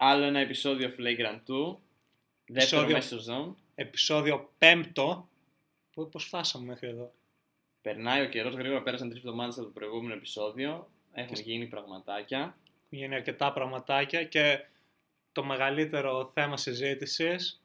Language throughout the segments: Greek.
Άλλο ένα επεισόδιο Flagrant 2. Δεύτερο Επεισόδιο- μέσο ζών. Επεισόδιο πέμπτο. Πού- Πώς φτάσαμε μέχρι εδώ; Περνάει ο καιρός γρήγορα. Πέρασαν τρεις εβδομάδες από το προηγούμενο επεισόδιο. Έχουν γίνει πραγματάκια. Έχουν γίνει αρκετά πραγματάκια και το μεγαλύτερο θέμα συζήτησης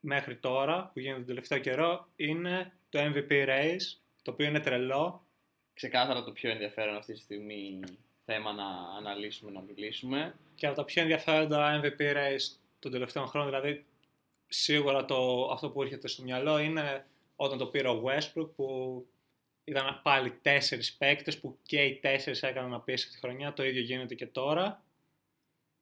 μέχρι τώρα, που γίνεται τον τελευταίο καιρό, είναι το MVP race, το οποίο είναι τρελό. Ξεκάθαρα το πιο ενδιαφέρον αυτή τη στιγμή θέμα να αναλύσουμε, να μιλήσουμε. Και από τα πιο ενδιαφέροντα MVP race των τελευταίων χρόνων, δηλαδή σίγουρα το, αυτό που έρχεται στο μυαλό είναι όταν το πήρε ο Westbrook που ήταν πάλι τέσσερις παίκτες που και οι τέσσερις έκαναν απίστευτη χρονιά, το ίδιο γίνεται και τώρα.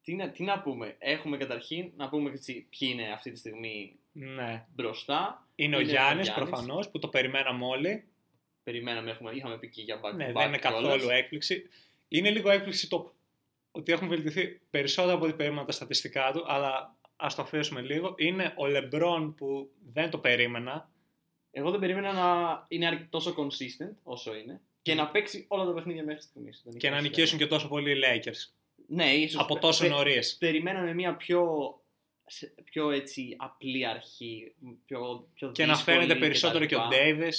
Τι να, τι να πούμε. Έχουμε καταρχήν να πούμε έτσι ποιοι είναι αυτή τη στιγμή Ναι. μπροστά. Είναι, ο Είναι ο Γιάννης, Γιάννης. προφανώς που το περιμέναμε όλοι. Περιμέναμε, έχουμε, είχαμε πει και για back Ναι, to back δεν είναι κιόλας. καθόλου έκπληξη. Είναι λίγο έκπληξη το ότι έχουν βελτιωθεί περισσότερο από ό,τι περίμενα τα στατιστικά του, αλλά ας το αφήσουμε λίγο. Είναι ο Λεμπρόν που δεν το περίμενα. Εγώ δεν περίμενα να είναι αρ- τόσο consistent όσο είναι και να παίξει όλα τα παιχνίδια μέχρι στιγμής. και να νικήσουν και τόσο πολύ οι Lakers. Ναι, ίσως από πε- τόσο πε- νωρί. Περιμέναμε μια πιο, σε- πιο έτσι απλή αρχή. Πιο, πιο Και να δύσκολη φαίνεται περισσότερο κτλ. και ο Davis.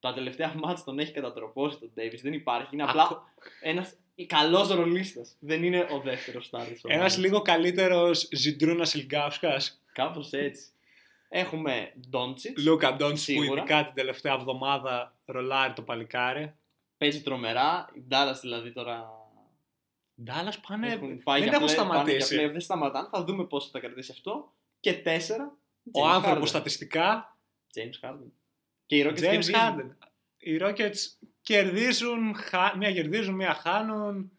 Τα τελευταία μάτς τον έχει κατατροπώσει τον Davis. Δεν υπάρχει. Είναι Ακο- απλά ένας καλός ρολίστας. Δεν είναι ο δεύτερος στάρ της Ένας ομάδας. λίγο καλύτερος Ζιντρούνα Ηλγκάουσκας. Κάπως έτσι. Έχουμε Ντόντσιτς. Λούκα Ντόντς που Σίγουρα. ειδικά την τελευταία εβδομάδα ρολάρει το παλικάρι. Παίζει τρομερά. Η Dallas δηλαδή τώρα Ντάλλας πάνε... έχουν πάει δεν για έχουν play- πάνε σταματήσει. για play, δεν σταματάνε. Θα δούμε πόσο θα κρατήσει αυτό. Και τέσσερα. Ο James άνθρωπος Harden. στατιστικά James Harden. Και οι Rockets James κερδίζουν. Harden. Οι Rockets κερδίζουν, χα... μία κερδίζουν, μία χάνουν.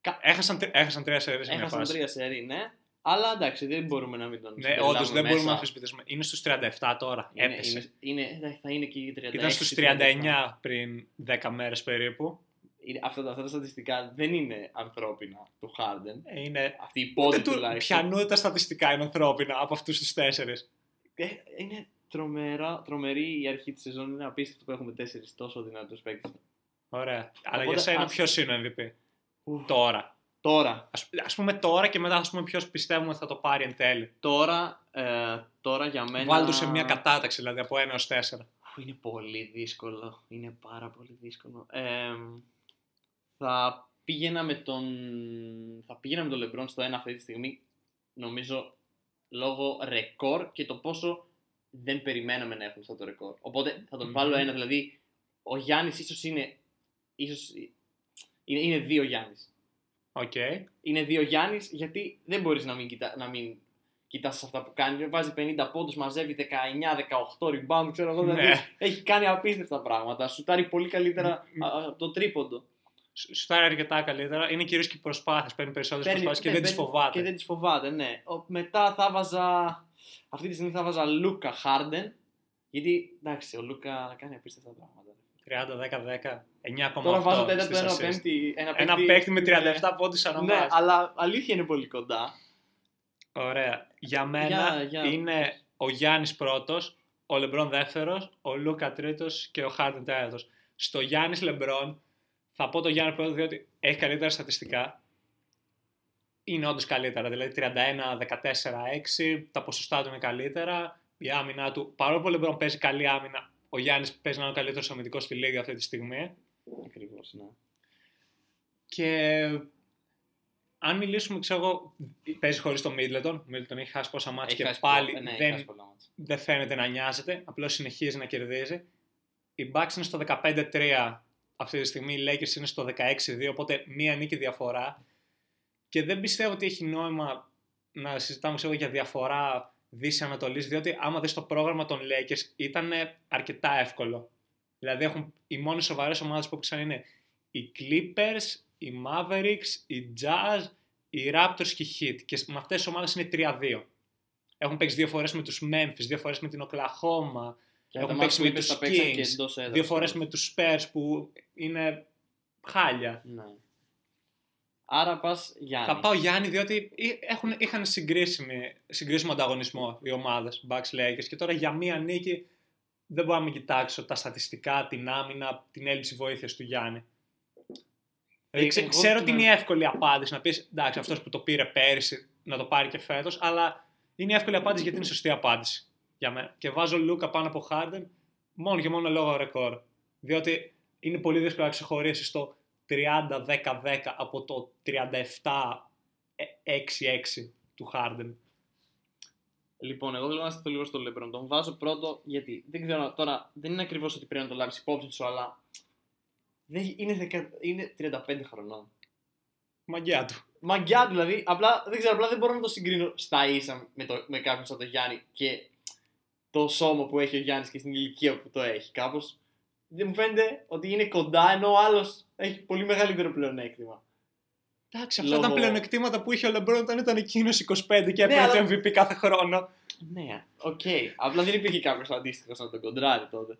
Κα- Έχασαν, τρι- έχασαν τρία σερί σε μια Έχασαν φάση. τρία σερί, ναι. Αλλά εντάξει, δεν μπορούμε να μην τον Ναι, συμπεριλάβουμε όντως δεν μέσα. μπορούμε να αμφισβητήσουμε. Είναι στους 37 τώρα. Είναι, Έπεσε. είναι, είναι, θα είναι και οι 36. Ήταν στους 37. 39 πριν 10 μέρες περίπου. Είναι- Αυτά, τα- αυτά τα στατιστικά δεν είναι ανθρώπινα του Harden. Ε, Είναι... Αυτή η Ούτε πόδη του τουλάχιστον. πιανού τα στατιστικά είναι ανθρώπινα από αυτούς τους τέσσερις. Ε, Είναι τρομερά, τρομερή η αρχή της σεζόν. Είναι απίστευτο που έχουμε τέσσερις τόσο δυνατούς παίκτες. Ωραία. Αλλά Οπότε, για σένα ας- ποιος είναι ο MVP τώρα. Τώρα, Ας, ας πούμε τώρα και μετά ας πούμε ποιος πιστεύουμε ότι θα το πάρει εν τέλει. τώρα, ε, τώρα για μένα. Βάλτε σε μια κατάταξη δηλαδή από 1 έως 4. Ου, Είναι πολύ δύσκολο. Είναι πάρα πολύ δύσκολο. Ε, θα πήγαινα με τον. Θα πήγαινα με τον LeBron στο ένα αυτή τη στιγμή. Νομίζω λόγω ρεκόρ και το πόσο δεν περιμέναμε να έχουμε αυτό το ρεκόρ. Οπότε θα τον Μμμ. βάλω ένα. Δηλαδή, ο Γιάννης ίσως είναι. Ίσως, είναι, είναι δύο Γιάννης. Οκ. Είναι δύο Γιάννης γιατί δεν μπορείς να μην, κοιτά, να μην κοιτάς αυτά που κάνει. Βάζει 50 πόντους, μαζεύει 19-18 rebound, ξέρω εγώ. Δηλαδή, Ναι. έχει κάνει απίστευτα πράγματα. Σουτάρει πολύ καλύτερα Μ, μ. α, από το τρίποντο. Σου Σουτάρει αρκετά καλύτερα. Είναι κυρίως και οι προσπάθειες. Παίρνει περισσότερες Παίρνει- προσπάθειες και ναι, δεν τις παίρνει- φοβάται. Και δεν τις φοβάται, ναι. Ο- μετά θα βάζα. Αυτή τη στιγμή θα βάζα Λούκα Χάρντεν. Γιατί εντάξει, ο Λούκα κάνει απίστευτα πράγματα. 30-10-10. 9,8. Τώρα βάζω τέταρτο στις ένα assists. πέμπτη. Ένα, Ένα παίκτη με 37 πόντους ανά Ναι, μάτς. αλλά αλήθεια είναι πολύ κοντά. Ωραία. Για μένα Για- για- είναι ο Γιάννης πρώτος, ο Λεμπρόν δεύτερος, ο Λούκα τρίτος και ο Χάρντεν τέταρτος. Στο Γιάννης Λεμπρόν θα πω το Γιάννη πρώτος διότι έχει καλύτερα στατιστικά. Είναι όντως καλύτερα, δηλαδή 31-14-6, τα ποσοστά του είναι καλύτερα, η άμυνα του, παρόλο που ο Λεμπρόν παίζει καλή άμυνα, ο Γιάννης παίζει να είναι ο καλύτερος αμυντικός στη λίγα αυτή τη στιγμή. Ακριβώς, ναι. Και αν μιλήσουμε, ξέρω εγώ, παίζει χωρίς τον Μίτλετον. Ο Μίτλετον έχει χάσει πόσα μάτια Έχει και χάσει πάλι πολλά- ναι, έχει δεν, χάσει πολλά μάτς. δεν φαίνεται να νοιάζεται. Απλώς συνεχίζει να κερδίζει. Οι Bucks είναι στο 15-3 αυτή τη στιγμή. Οι Lakers είναι στο 16-2. Οπότε μία νίκη διαφορά. Και δεν πιστεύω ότι έχει νόημα να συζητάμε ξέρω, εγώ, για διαφορά Δύση-Ανατολή, διότι άμα δεις το πρόγραμμα των Lakers ήταν αρκετά εύκολο. Δηλαδή έχουν οι μόνες σοβαρές ομάδες που έπαιξαν είναι οι Clippers, οι Mavericks, οι Jazz, οι Raptors και οι Heat. Και με αυτές τις ομάδες είναι 3-2. Έχουν παίξει δύο φορές με τους Memphis, δύο φορές με την Oklahoma, Και Έχουν τα παίξει μάτς με που τους είπες τα παίξαν και Kings, εντός έδρας. δύο φορές με τους Spurs που είναι χάλια. Ναι. Άρα πας Γιάννη. Θα πάω Γιάννη διότι έχουν, είχαν συγκρίσιμη, συγκρίσιμο ανταγωνισμό οι ομάδες Bucks Lakers και τώρα για μία νίκη δεν μπορώ να μην κοιτάξω τα στατιστικά, την άμυνα, την έλλειψη βοήθειας του Γιάννη. Ε, Δηλαδή, ξέ- εγώ ξέρω το ότι να- είναι η εύκολη απάντηση να πεις εντάξει, αυτός που το πήρε πέρυσι να το πάρει και φέτος, αλλά είναι η εύκολη απάντηση γιατί είναι η σωστή απάντηση για μένα. Και βάζω Λούκα πάνω από Χάρντεν μόνο και μόνο λόγω ρεκόρ. Διότι είναι πολύ δύσκολο να ξεχωρίσει το 30-10-10 από το 37-6-6 του Χάρντεν. Λοιπόν, εγώ θέλω να σταθώ λίγο στο LeBron. Τον βάζω πρώτο γιατί δεν ξέρω τώρα, δεν είναι ακριβώς ότι πρέπει να το λάβεις υπόψη σου, αλλά δεν, είναι, δεκα- είναι 35 χρονών. Μαγκιά του. Μαγκιά του δηλαδή, απλά δεν ξέρω, απλά δεν μπορώ να το συγκρίνω στα ίσα με, το, με κάποιον σαν τον Γιάννη και το σώμα που έχει ο Γιάννης και στην ηλικία που το έχει. Κάπως δεν μου φαίνεται ότι είναι κοντά ενώ ο άλλος έχει πολύ μεγαλύτερο πλεονέκτημα. Εντάξει, αυτά Λόγω- τα πλεονεκτήματα που είχε ο Λεμπρόν όταν ήταν εκείνος 25 και Ναι, έπαιρνε το αλλά- MVP κάθε χρόνο. Ναι, οκ. Απλά δεν υπήρχε κάποιος αντίστοιχος να τον κοντράρει τότε.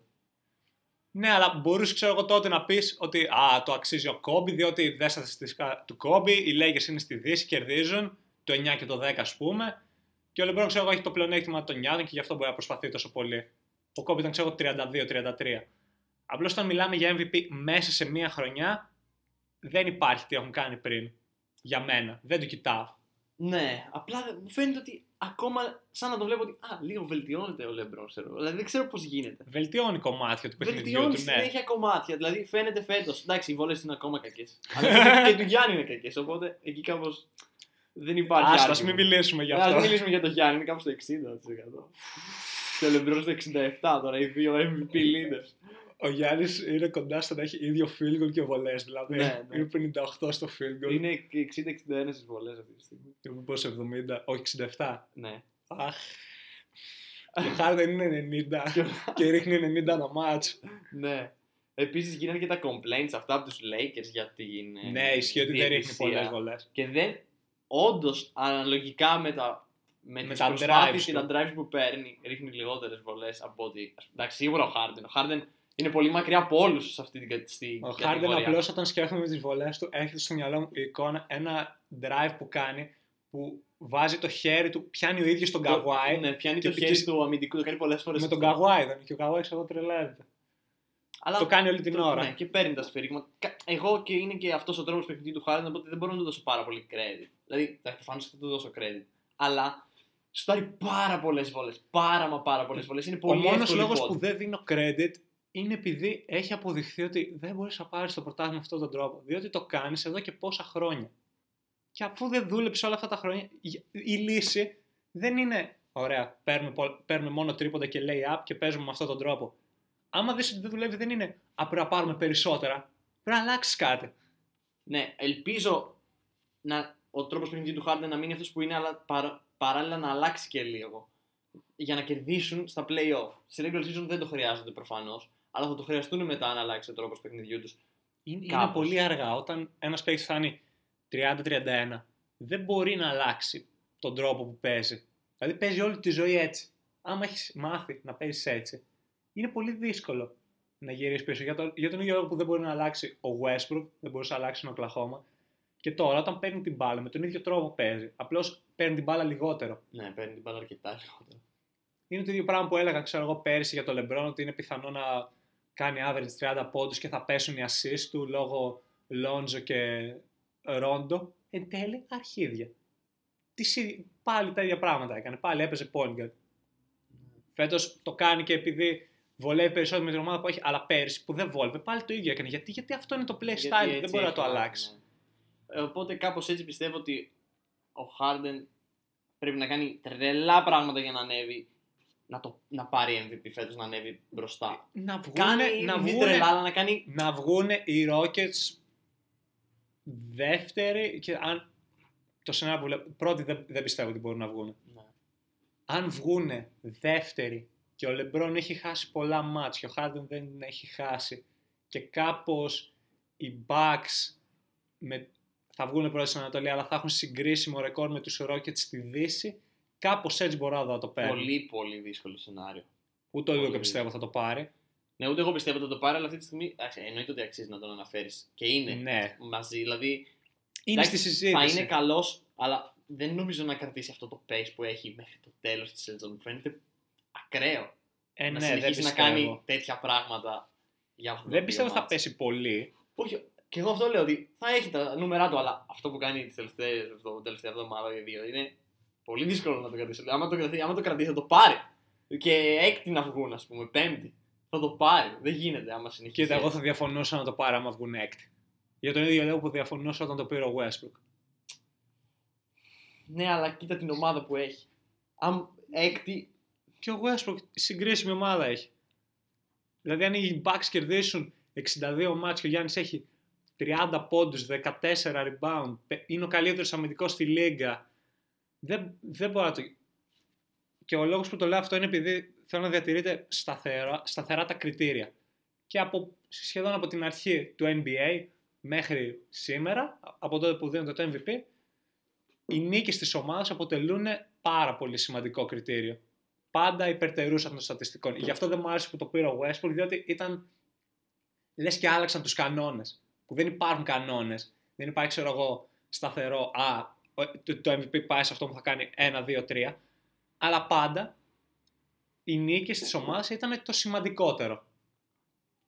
Ναι, αλλά μπορούσε ξέρω εγώ τότε να πεις ότι α, το αξίζει ο Κόμπι, διότι δεν στα στατιστικά του Κόμπι, οι Lakers είναι στη Δύση, κερδίζουν το 9 και το 10 ας πούμε. Και ο Λεμπρόν ξέρω εγώ έχει το πλεονέκτημα των νιάτων και γι' αυτό μπορεί να προσπαθεί τόσο πολύ. Ο Κόμπι ήταν ξέρω εγώ 32-33. Απλώς όταν μιλάμε για MVP μέσα σε μία χρονιά, δεν υπάρχει τι έχουν κάνει πριν. Για μένα. Δεν το κοιτάω. Ναι, απλά δεν- μου φαίνεται ότι ακόμα σαν να το βλέπω ότι α, λίγο βελτιώνεται ο Λεμπρόν. Ξέρω. Δηλαδή δεν ξέρω πώς γίνεται. Βελτιώνει κομμάτια του παιχνιδιού Βελτιώνει του, ναι. συνέχεια κομμάτια. Δηλαδή φαίνεται φέτος. Εντάξει, οι βόλες είναι ακόμα κακές. Αλλά και του Γιάννη είναι κακές. Οπότε εκεί κάπως δεν υπάρχει. Άστα, ας argument. μην μιλήσουμε γι' Ας αυτό. μιλήσουμε για τον Γιάννη, είναι κάπου στο 60%. και ο Λεμπρόν στο 67 τώρα, οι δύο MVP leaders. Ο Γιάννης είναι κοντά στο να έχει ίδιο field goal και βολές. Δηλαδή Ναι, ναι. είναι 58 στο field goal. Είναι 60-61 στις βολές αυτή τη στιγμή. Είναι πώ 70, όχι 67. Ναι. Αχ. Και ο Χάρντεν είναι 90 Και- και ρίχνει 90 ένα μάτς. ναι. Επίσης γίνανε και τα complaints αυτά από τους Lakers για την. ε, Ναι, ισχύει ότι δεν ρίχνει διαιτησία. πολλές βολές. Και δεν. Όντως, αναλογικά με τα. Με, Με τις τα προσπάθειες drives και του. τα drives που παίρνει, ρίχνει λιγότερες βολές από ότι. Εντάξει, σίγουρα ο Harden. Ο Harden είναι πολύ μακριά από όλους σε αυτή την κατηγορία. Ο Χάρντεν απλώς όταν σκέφτομαι τις βολές του έρχεται στο μυαλό μου η εικόνα ένα drive που κάνει που βάζει το χέρι του, πιάνει ο ίδιος τον Καγουάι Ναι, πιάνει και το χέρι πηγαίνει- του αμυντικού, το κάνει πολλές φορές. με τον Καγουάι ήταν και ο Καγουάι ξέρω τρελαίνεται. Αλλά Το κάνει όλη την το- ώρα. Ναι, και παίρνει τα σφαιρίγματα. Κα- Εγώ και είναι και αυτός ο τρόπος παιχνιδιού του Harden, οπότε δεν μπορώ να του δώσω πάρα πολύ credit. Δηλαδή, προφανώς θα του δώσω credit. Αλλά σουτάρει πάρα πολλές βολές. Πάρα μα πάρα πολλές βολές. Είναι Ο πολύ μόνος εύκολη λόγος πόντη. που δεν δίνω credit είναι επειδή έχει αποδειχθεί ότι δεν μπορείς να πάρεις το πρωτάθλημα με αυτόν τον τρόπο. Διότι το κάνεις εδώ και πόσα χρόνια. Και αφού δεν δούλεψες όλα αυτά τα χρόνια, η- η λύση δεν είναι ωραία. Παίρνουμε, πο- παίρνουμε μόνο τρίποντα και lay up και παίζουμε με αυτόν τον τρόπο. Άμα δεις ότι δεν δουλεύει, δεν είναι Α, πρέπει να πάρουμε περισσότερα. Πρέπει να αλλάξεις κάτι. Ναι, ελπίζω να, ο τρόπος παιχνιδιού του Harden να μείνει αυτός που είναι, αλλά παρα- παράλληλα να αλλάξει και λίγο. Για να κερδίσουν στα playoff. Στη regular season δεν το χρειάζονται προφανώς, αλλά θα το χρειαστούν μετά να αλλάξει ο τρόπος παιχνιδιού τους. Είναι, είναι Κάπως. πολύ αργά. Όταν ένα παίκτης φτάνει 30-31, δεν μπορεί να αλλάξει τον τρόπο που παίζει. Δηλαδή παίζει όλη τη ζωή έτσι. Άμα έχεις μάθει να παίζεις έτσι, είναι πολύ δύσκολο να γυρίσεις πίσω. Για, το, για τον ίδιο λόγο που δεν μπορεί να αλλάξει ο Westbrook, δεν μπορούσε να αλλάξεις τον Οκλαχώμα. Και τώρα, όταν παίρνει την μπάλα με τον ίδιο τρόπο παίζει, απλώς παίρνει την μπάλα λιγότερο. Ναι, παίρνει την μπάλα αρκετά λιγότερο. Είναι το ίδιο πράγμα που έλεγα, ξέρω εγώ, πέρυσι για το LeBron, ότι είναι πιθανό να κάνει average 30 πόντους και θα πέσουν οι assists του λόγω Lonzo και Rondo. Εν τέλει, αρχίδια. Τις, ίδι- πάλι τα ίδια πράγματα έκανε. Πάλι έπαιζε point guard. Φέτος το κάνει και επειδή βολεύει περισσότερο με την ομάδα που έχει, αλλά πέρυσι που δεν βόλευε, πάλι το ίδιο έκανε. Γιατί, γιατί αυτό είναι το play Γιατί style, έτσι δεν μπορεί να έχει το μάθει, αλλάξει. ναι. Ε, Οπότε κάπως έτσι πιστεύω ότι ο Harden πρέπει να κάνει τρελά πράγματα για να ανέβει, να, το, να πάρει MVP φέτος, να ανέβει μπροστά. Να βγούνε, Κάνει να μη βγούνε, τρελά, αλλά να κάνει... να βγούνε οι Rockets δεύτεροι και αν το σενάριο που βλέπω, πρώτοι δεν, δεν πιστεύω ότι μπορούν να βγουν. Ναι. Αν βγούνε δεύτεροι και ο Λεμπρόν έχει χάσει πολλά μάτς και ο Harden δεν έχει χάσει και κάπως οι Bucks με, θα βγουν πρώτοι στην Ανατολή αλλά θα έχουν συγκρίσιμο ρεκόρ με τους Rockets στη Δύση κάπως έτσι μπορώ να δω να το παίρνει. Πολύ πολύ δύσκολο σενάριο. Ούτε ο πολύ Λούκα πιστεύω θα το πάρει. Ναι, ούτε εγώ πιστεύω ότι θα το πάρει, αλλά αυτή τη στιγμή εντάξει, εννοείται ότι αξίζει να τον αναφέρεις. Και είναι Ναι. μαζί. Δηλαδή Είναι εντάξει, στη συζήτηση. θα είναι καλός, αλλά δεν νομίζω να κρατήσει αυτό το pace που έχει μέχρι το τέλος της σεζόν. Μου φαίνεται ακραίο. ε, να ναι, δεν συνεχίσει να πιστεύω. κάνει τέτοια πράγματα για αυτό το Δεν δύο πιστεύω θα μάτς. πέσει πολύ. Όχι, Και εγώ αυτό λέω ότι θα έχει τα νούμερά του, αλλά αυτό που κάνει τις τελευταίες τελευταία εβδομάδα ή δύο είναι πολύ δύσκολο να το κρατήσει. Άμα το, κρατήσει, άμα το κρατήσει, θα το πάρει. Και έκτη να βγουν, ας πούμε, πέμπτη. Θα το πάρει. Δεν γίνεται άμα συνεχίσει. Κοίτα, εγώ θα διαφωνούσα να το πάρει άμα βγουν έκτη. Για τον ίδιο λόγο που διαφωνούσα όταν το πήρε ο Westbrook. Ναι, αλλά κοίτα την ομάδα που έχει. Αν έκτη. Και ο Westbrook συγκρίσιμη ομάδα έχει. Δηλαδή, αν οι Bucks κερδίσουν 62 μάτς και ο Γιάννης έχει 30 πόντους, 14 rebound, είναι ο καλύτερος αμυντικός στη λίγα. Δεν, δεν μπορώ να το... Και ο λόγος που το λέω αυτό είναι επειδή θέλω να διατηρείτε σταθερά, σταθερά τα κριτήρια. Και από, σχεδόν από την αρχή του NBA μέχρι σήμερα, από τότε που δίνονται το MVP, οι νίκες της ομάδας αποτελούν πάρα πολύ σημαντικό κριτήριο. Πάντα υπερτερούσαν των στατιστικών. Γι' αυτό δεν μου άρεσε που το πήρε ο Westbrook, διότι ήταν λες και άλλαξαν τους κανόνες. Που δεν υπάρχουν κανόνες. Δεν υπάρχει, ξέρω εγώ, σταθερό, α, το, το MVP πάει σε αυτό που θα κάνει 1, 2, 3. Αλλά πάντα οι νίκες της ομάδας ήταν το σημαντικότερο.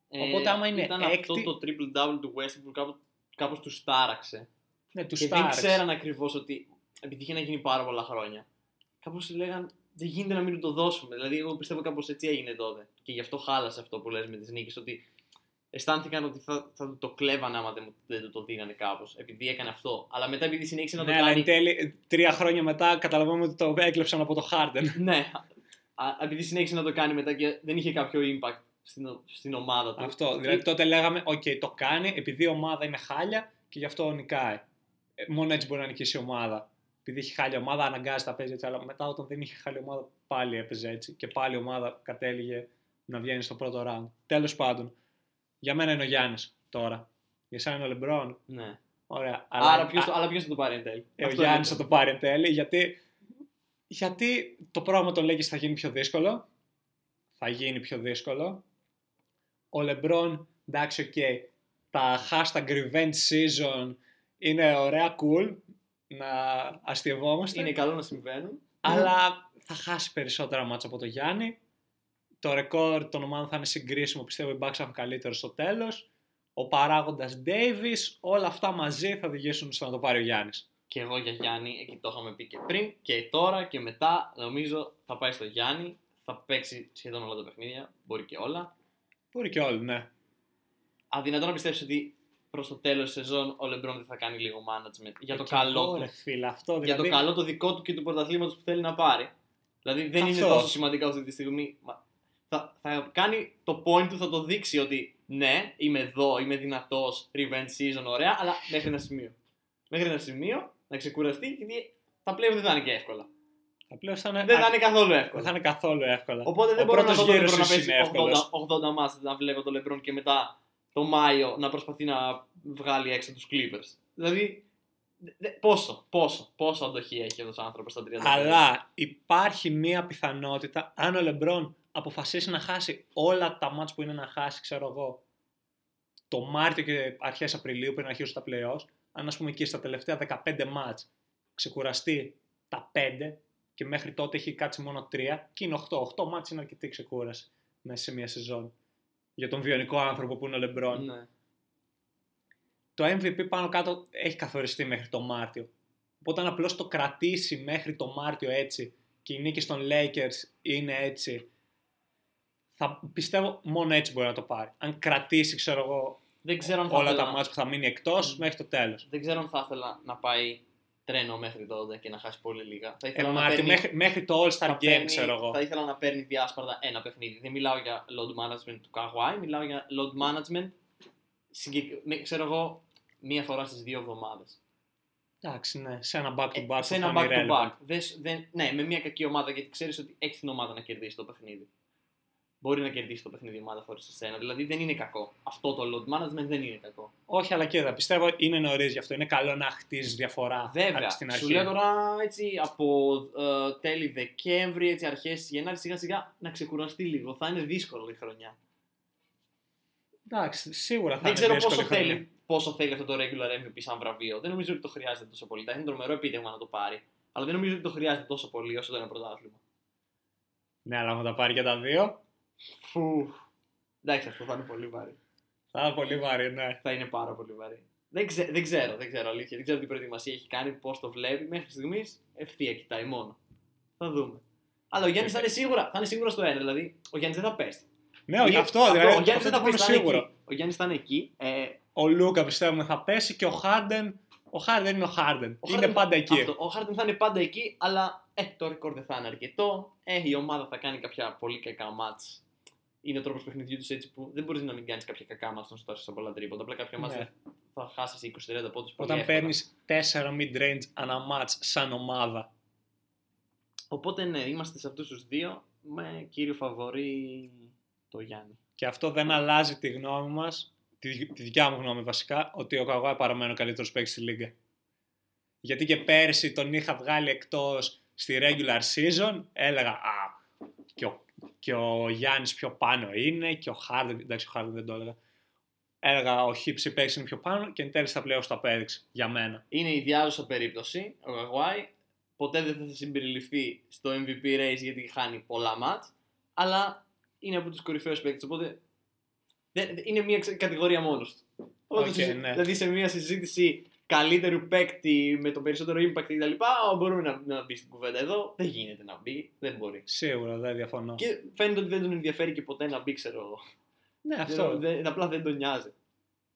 Ε, Οπότε άμα είναι ήταν έκτη... αυτό το triple-double του Westbrook που κάπως, κάπως τους στάραξε. Ναι, τους και στάραξε. δεν ξέραν ακριβώς ότι επειδή είχε να γίνει πάρα πολλά χρόνια. Κάπως λέγαν δεν γίνεται να μην το δώσουμε. Δηλαδή, εγώ πιστεύω κάπως έτσι έγινε τότε. Και γι' αυτό χάλασε αυτό που λες με τις νίκες. Ότι αισθάνθηκαν ότι θα, θα το κλέβανε άμα δεν, δεν το, το δίνανε κάπως. Επειδή έκανε αυτό. Αλλά μετά επειδή συνέχισε να το ναι, κάνει. Αλλά εν τέλει, τρία χρόνια μετά καταλαβαίνουμε ότι το έκλεψαν από το Harden. ναι. επειδή συνέχισε να το κάνει μετά και δεν είχε κάποιο impact στην, στην ομάδα του. Αυτό. Δηλαδή τότε λέγαμε, OK, το κάνει επειδή η ομάδα είναι χάλια και γι' αυτό νικάει. Ε, μόνο έτσι μπορεί να νικήσει η ομάδα. Επειδή έχει χάλια ομάδα, αναγκάζει να παίζει έτσι. Αλλά μετά όταν δεν είχε χάλια ομάδα, πάλι έπαιζε έτσι. Και πάλι η ομάδα κατέληγε να βγαίνει στο πρώτο round. Τέλος πάντων. Για μένα είναι ο Γιάννης τώρα. Για σένα είναι ο Λεμπρόν. Ναι. Ωραία. Αλλά ποιος αλλά ποιος θα το πάρει εν τέλει. Ε, ο Γιάννης θα το πάρει εν τέλει. Γιατί, γιατί το πρόγραμμα των Lakers θα γίνει πιο δύσκολο. Θα γίνει πιο δύσκολο. Ο Λεμπρόν, εντάξει, OK. Okay, τα hashtag revenge season είναι ωραία, cool. Να αστειευόμαστε. Είναι καλό να συμβαίνουν. Αλλά θα χάσει περισσότερα μάτσα από το Γιάννη το ρεκόρ των ομάδων θα είναι συγκρίσιμο, πιστεύω οι Bucks θα έχουν καλύτερο στο τέλος. Ο παράγοντας Davis, όλα αυτά μαζί θα οδηγήσουν στο να το πάρει ο Γιάννης. Και εγώ για Γιάννη, εκεί το είχαμε πει και πριν και τώρα και μετά, νομίζω θα πάει στο Γιάννη, θα παίξει σχεδόν όλα τα παιχνίδια, μπορεί και όλα. Μπορεί και όλα, ναι. Αδυνατό να πιστέψει ότι προς το τέλος της σεζόν ο Λεμπρόν δεν θα κάνει λίγο management για το καλό του. Φίλε, αυτό, δηλαδή... Για το δηλαδή- καλό το δικό του και του πρωταθλήματος που θέλει να πάρει. Δηλαδή δεν αυτό. είναι τόσο σημαντικό αυτή τη στιγμή θα, θα κάνει το point του, θα το δείξει ότι ναι, είμαι εδώ, είμαι δυνατός, revenge season, ωραία, αλλά μέχρι ένα σημείο. Μέχρι ένα σημείο να ξεκουραστεί, γιατί τα πλέον δεν θα είναι και εύκολα. Τα πλέον θα είναι... Δεν θα είναι καθόλου εύκολα. Δεν θα είναι καθόλου εύκολα. Οπότε δεν μπορώ να δω τον να πέσει 80, 80 μάτς να βλέπω τον Λεμπρόν και μετά το Μάιο να προσπαθεί να βγάλει έξω τους Clippers. Δηλαδή, πόσο, πόσο, πόσο αντοχή έχει αυτός ο άνθρωπος στα 30 Αλλά υπάρχει μία πιθανότητα, αν ο Λεμπρόν αποφασίσει να χάσει όλα τα μάτς που είναι να χάσει, ξέρω εγώ, το Μάρτιο και αρχές Απριλίου πριν αρχίσουν τα playoffs, αν ας πούμε εκεί στα τελευταία 15 μάτς ξεκουραστεί τα 5 και μέχρι τότε έχει κάτσει μόνο 3 και είναι 8. 8 μάτς είναι αρκετή ξεκούραση μέσα σε μια σεζόν. Για τον βιονικό άνθρωπο που είναι ο Λεμπρόν. Ναι. Το MVP πάνω κάτω έχει καθοριστεί μέχρι το Μάρτιο. Οπότε αν απλώς το κρατήσει μέχρι το Μάρτιο έτσι και οι νίκες των Lakers είναι έτσι θα πιστεύω μόνο έτσι μπορεί να το πάρει. Αν κρατήσει, ξέρω εγώ, δεν ξέρω όλα ήθελα... τα μάτια που θα μείνει εκτός mm. μέχρι το τέλος. Δεν ξέρω αν θα ήθελα να πάει τρένο μέχρι τότε και να χάσει πολύ λίγα. Θα ήθελα ε, να παίρνει... μέχρι, μέχρι το All Star Game, παίρνει... ξέρω εγώ. Θα ήθελα να παίρνει διάσπαρτα ένα παιχνίδι. Δεν μιλάω για load management του Kawhi, μιλάω για load management ξέρω εγώ, μία φορά στις δύο εβδομάδες. Εντάξει, ναι, σε ένα back to back. Ε, σε ένα back to back. δεν, ναι, με μια κακή ομάδα γιατί ξέρεις ότι έχει την ομάδα να κερδίσει το παιχνίδι μπορεί να κερδίσει το παιχνίδι ομάδα χωρίς εσένα. Δηλαδή δεν είναι κακό. Αυτό το load management δεν είναι κακό. Όχι, αλλά και εδώ πιστεύω είναι νωρίς γι' αυτό. Είναι καλό να χτίζεις διαφορά Βέβαια. στην αρχή. Σου λέω τώρα έτσι από ε, τέλη Δεκέμβρη, έτσι αρχές Γενάρη, σιγά σιγά να ξεκουραστεί λίγο. Θα είναι δύσκολο η χρονιά. Εντάξει, σίγουρα θα δεν είναι ξέρω πόσο θέλει, πόσο θέλει αυτό το regular MVP σαν βραβείο. Δεν νομίζω ότι το χρειάζεται τόσο πολύ. Θα είναι τρομερό επίτευγμα να το πάρει. Αλλά δεν νομίζω ότι το χρειάζεται τόσο πολύ όσο το ένα πρωτάθλημα. Ναι, αλλά θα τα πάρει και τα δύο. Φου. Εντάξει, αυτό θα είναι πολύ βαρύ. Θα είναι πολύ βαρύ, ναι. Θα είναι πάρα πολύ βαρύ. Δεν, ξέ, δεν ξέρω, δεν ξέρω αλήθεια. Δεν ξέρω τι προετοιμασία έχει κάνει, πώς το βλέπει. Μέχρι στιγμής ευθεία κοιτάει μόνο. Θα δούμε. Αλλά ο Γιάννης θα είναι σίγουρα, θα είναι σίγουρα στο ένα. Δηλαδή, ο Γιάννης δεν θα πέσει. Ναι, Ή- αυτό, δηλαδή, Ο Γιάννης αυτό δεν θα το είναι πέσει. θα είναι σίγουρο. εκεί. Ο Γιάννης θα είναι εκεί. Ε, Ο Λούκα πιστεύουμε θα πέσει και ο Χάρντεν. Ο Χάρντεν είναι ο Χάρντεν. ο Είναι Harden- πάντα εκεί. Αυτό, ο Χάρντεν θα είναι πάντα εκεί, αλλά ε, το ρεκόρ δεν θα είναι αρκετό. Ε, η ομάδα θα κάνει κάποια πολύ κακά μάτς. Είναι ο τρόπος παιχνιδιού τους έτσι που δεν μπορείς να μην κάνεις κάποια κακά μάτς να σου τάσει πολλά τρίποτα. Απλά κάποια μάτς Ναι. θα χάσεις 20-30 πόντους. Όταν παίρνεις 4 mid-range ανά match σαν ομάδα. Οπότε ναι, είμαστε σε αυτούς τους δύο με κύριο φαβορή το Γιάννη. Και αυτό δεν αλλάζει τη γνώμη μας, τη, τη δικιά μου γνώμη βασικά, ότι ο Καγουάι παραμένει ο καλύτερος παίκτης στη Λίγκα. Γιατί και πέρσι τον είχα βγάλει εκτός στη regular season, έλεγα Α, και ο, και ο Γιάννης πιο πάνω είναι, και ο Χάρντεν, εντάξει, ο Χάρντεν δεν το έλεγα. Έλεγα ο Χίψη παίξει είναι πιο πάνω και εν τέλει στα πλέον το απέδειξε για μένα. Είναι ιδιάζουσα περίπτωση. Ο Καουάι ποτέ δεν θα συμπεριληφθεί στο MVP race γιατί χάνει πολλά μάτς, αλλά είναι από τους κορυφαίους παίκτες, οπότε δεν- είναι μια ξε- κατηγορία μόνος του. Οπότε Οκ, συζη- ναι. Δηλαδή σε μια συζήτηση καλύτερου παίκτη με το περισσότερο impact κτλ. Μπορούμε να, να μπει στην κουβέντα εδώ. Δεν γίνεται να μπει, δεν μπορεί. Σίγουρα δεν διαφωνώ. Και φαίνεται ότι δεν τον ενδιαφέρει και ποτέ να μπει, ξέρω εγώ. Ναι, Δεν- αυτό. δεν- απλά δεν τον νοιάζει.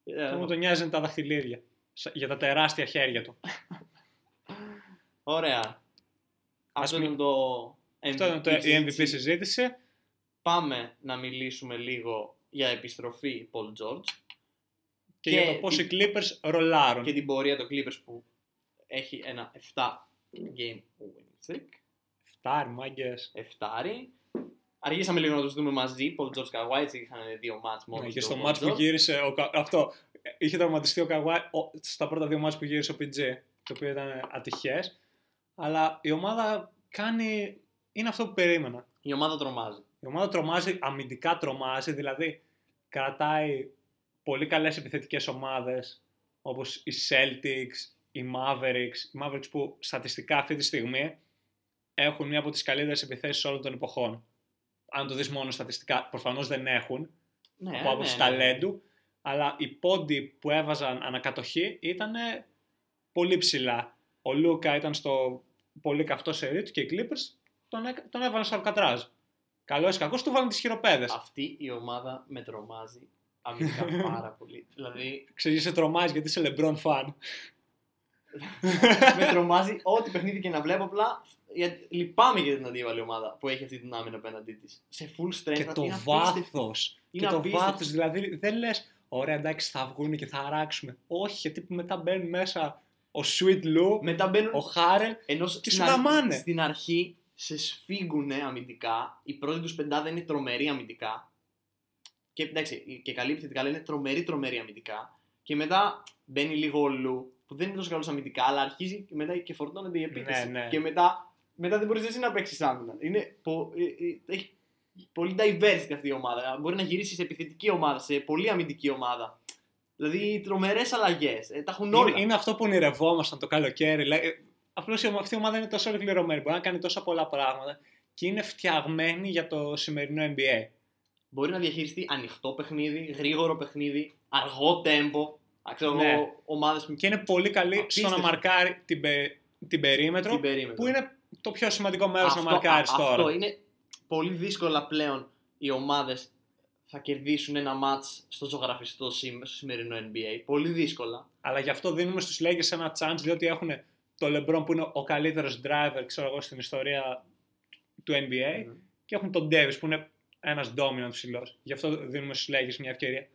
Ε, Αυτό μου τον νοιάζουν τα δαχτυλίδια. Σα- Για τα τεράστια χέρια του. Ωραία. Αυτό μη- είναι το MVP. Αυτό είναι το, η MVP συζήτηση. συζήτηση. Πάμε να μιλήσουμε λίγο για επιστροφή Paul George Και, Και για το πώς τι- οι Clippers ρολάρουν. και την πορεία των Clippers που έχει ένα 7 game winning streak. Φτάρι, μάγκες. 7. Αργήσαμε λίγο να τους δούμε μαζί. Paul George Kawhi έτσι είχαν δύο μάτς μόνος. Ναι, και στο στο Paul μάτς που George. γύρισε, ο, Κα- αυτό, είχε τραυματιστεί ο Καγουάι ο- στα πρώτα δύο μάτς που γύρισε ο PG, το οποίο ήταν ατυχές. Αλλά η ομάδα κάνει, είναι αυτό που περίμενα. Η ομάδα τρομάζει. Η ομάδα τρομάζει, αμυντικά τρομάζει, δηλαδή κρατάει πολύ καλές επιθετικές ομάδες, όπως οι Celtics, οι Mavericks, οι Mavericks που στατιστικά αυτή τη στιγμή έχουν μία από τις καλύτερες επιθέσεις όλων των εποχών. Αν το δεις μόνο στατιστικά, προφανώς δεν έχουν, Ναι, από άποψη ναι, ναι. ταλέντου, αλλά οι πόντι που έβαζαν ανακατοχή ήταν πολύ ψηλά. Ο Λούκα ήταν στο πολύ καυτό σερί του και οι Clippers τον, έκα- τον έβαλαν στο Αλκατράζ. Καλός ή κακός, του βάλαν τις χειροπέδες. Αυτή η ομάδα με τρομάζει αμυντικά πάρα πολύ. δηλαδή Ξέρεις, σε τρομάζεις γιατί είσαι LeBron fan. με τρομάζει ό,τι παιχνίδι και να βλέπω απλά. Γιατί λυπάμαι για την αντίβαλη ομάδα που έχει αυτή την άμυνα απέναντί της. Σε full strength. και το είναι απίστευτη. βάθος. Και Είναι το απίστευτη. βάθος, δηλαδή δεν λες, ωραία εντάξει θα βγουν και θα αράξουμε. Όχι, γιατί που μετά μπαίνουν μέσα ο Sweet Lou, Μετά μπαίνουν. ο Χάρελ. Ενώ και στην, σου αρχ- γαμάνε. στην αρχή σε σφίγγουνε αμυντικά. Η πρώτη τους πεντάδα είναι τρομερή αμυντικά. Και εντάξει, και καλή επιθετικά, αλλά είναι τρομερή τρομερή αμυντικά. Και μετά μπαίνει λίγο ο Λου, που δεν είναι τόσο καλός αμυντικά, αλλά αρχίζει και μετά και φορτώνεται η επίθεση. Ναι, ναι. Και μετά, μετά δεν μπορείς εσύ να παίξεις άμυνα. Είναι πο, ε, ε, έχει πολύ diversity αυτή η ομάδα. Μπορεί να γυρίσεις σε επιθετική ομάδα, σε πολύ αμυντική ομάδα. Δηλαδή τρομερές αλλαγές. τα έχουν όλα. Είναι, είναι αυτό που ονειρευόμασταν το καλοκαίρι. Απλώς αυτή η ομάδα είναι τόσο ολοκληρωμένη. Μπορεί να κάνει τόσα πολλά πράγματα και είναι φτιαγμένη για το σημερινό NBA. Μπορεί να διαχειριστεί ανοιχτό παιχνίδι, γρήγορο παιχνίδι, αργό τέμπο. Ξέρω Ναι. εγώ, ομάδες με Και είναι πολύ καλή στο Απίστευτο. να μαρκάρει την, πε- την περίμετρο, την περίμετρο. που είναι το πιο σημαντικό μέρος να Αυτό- μαρκάρεις α- τώρα. Αυτό είναι πολύ δύσκολα πλέον οι ομάδες θα κερδίσουν ένα μάτς στο ζωγραφιστό σήμα, στο σημερινό NBA. Πολύ δύσκολα. Αλλά γι' αυτό δίνουμε στους Lakers ένα chance, διότι έχουν το LeBron που είναι ο καλύτερος driver ξέρω εγώ, στην ιστορία του NBA και έχουν τον Davis που είναι ένας dominant ψηλό. Γι' αυτό δίνουμε στους Lakers μια ευκαιρία.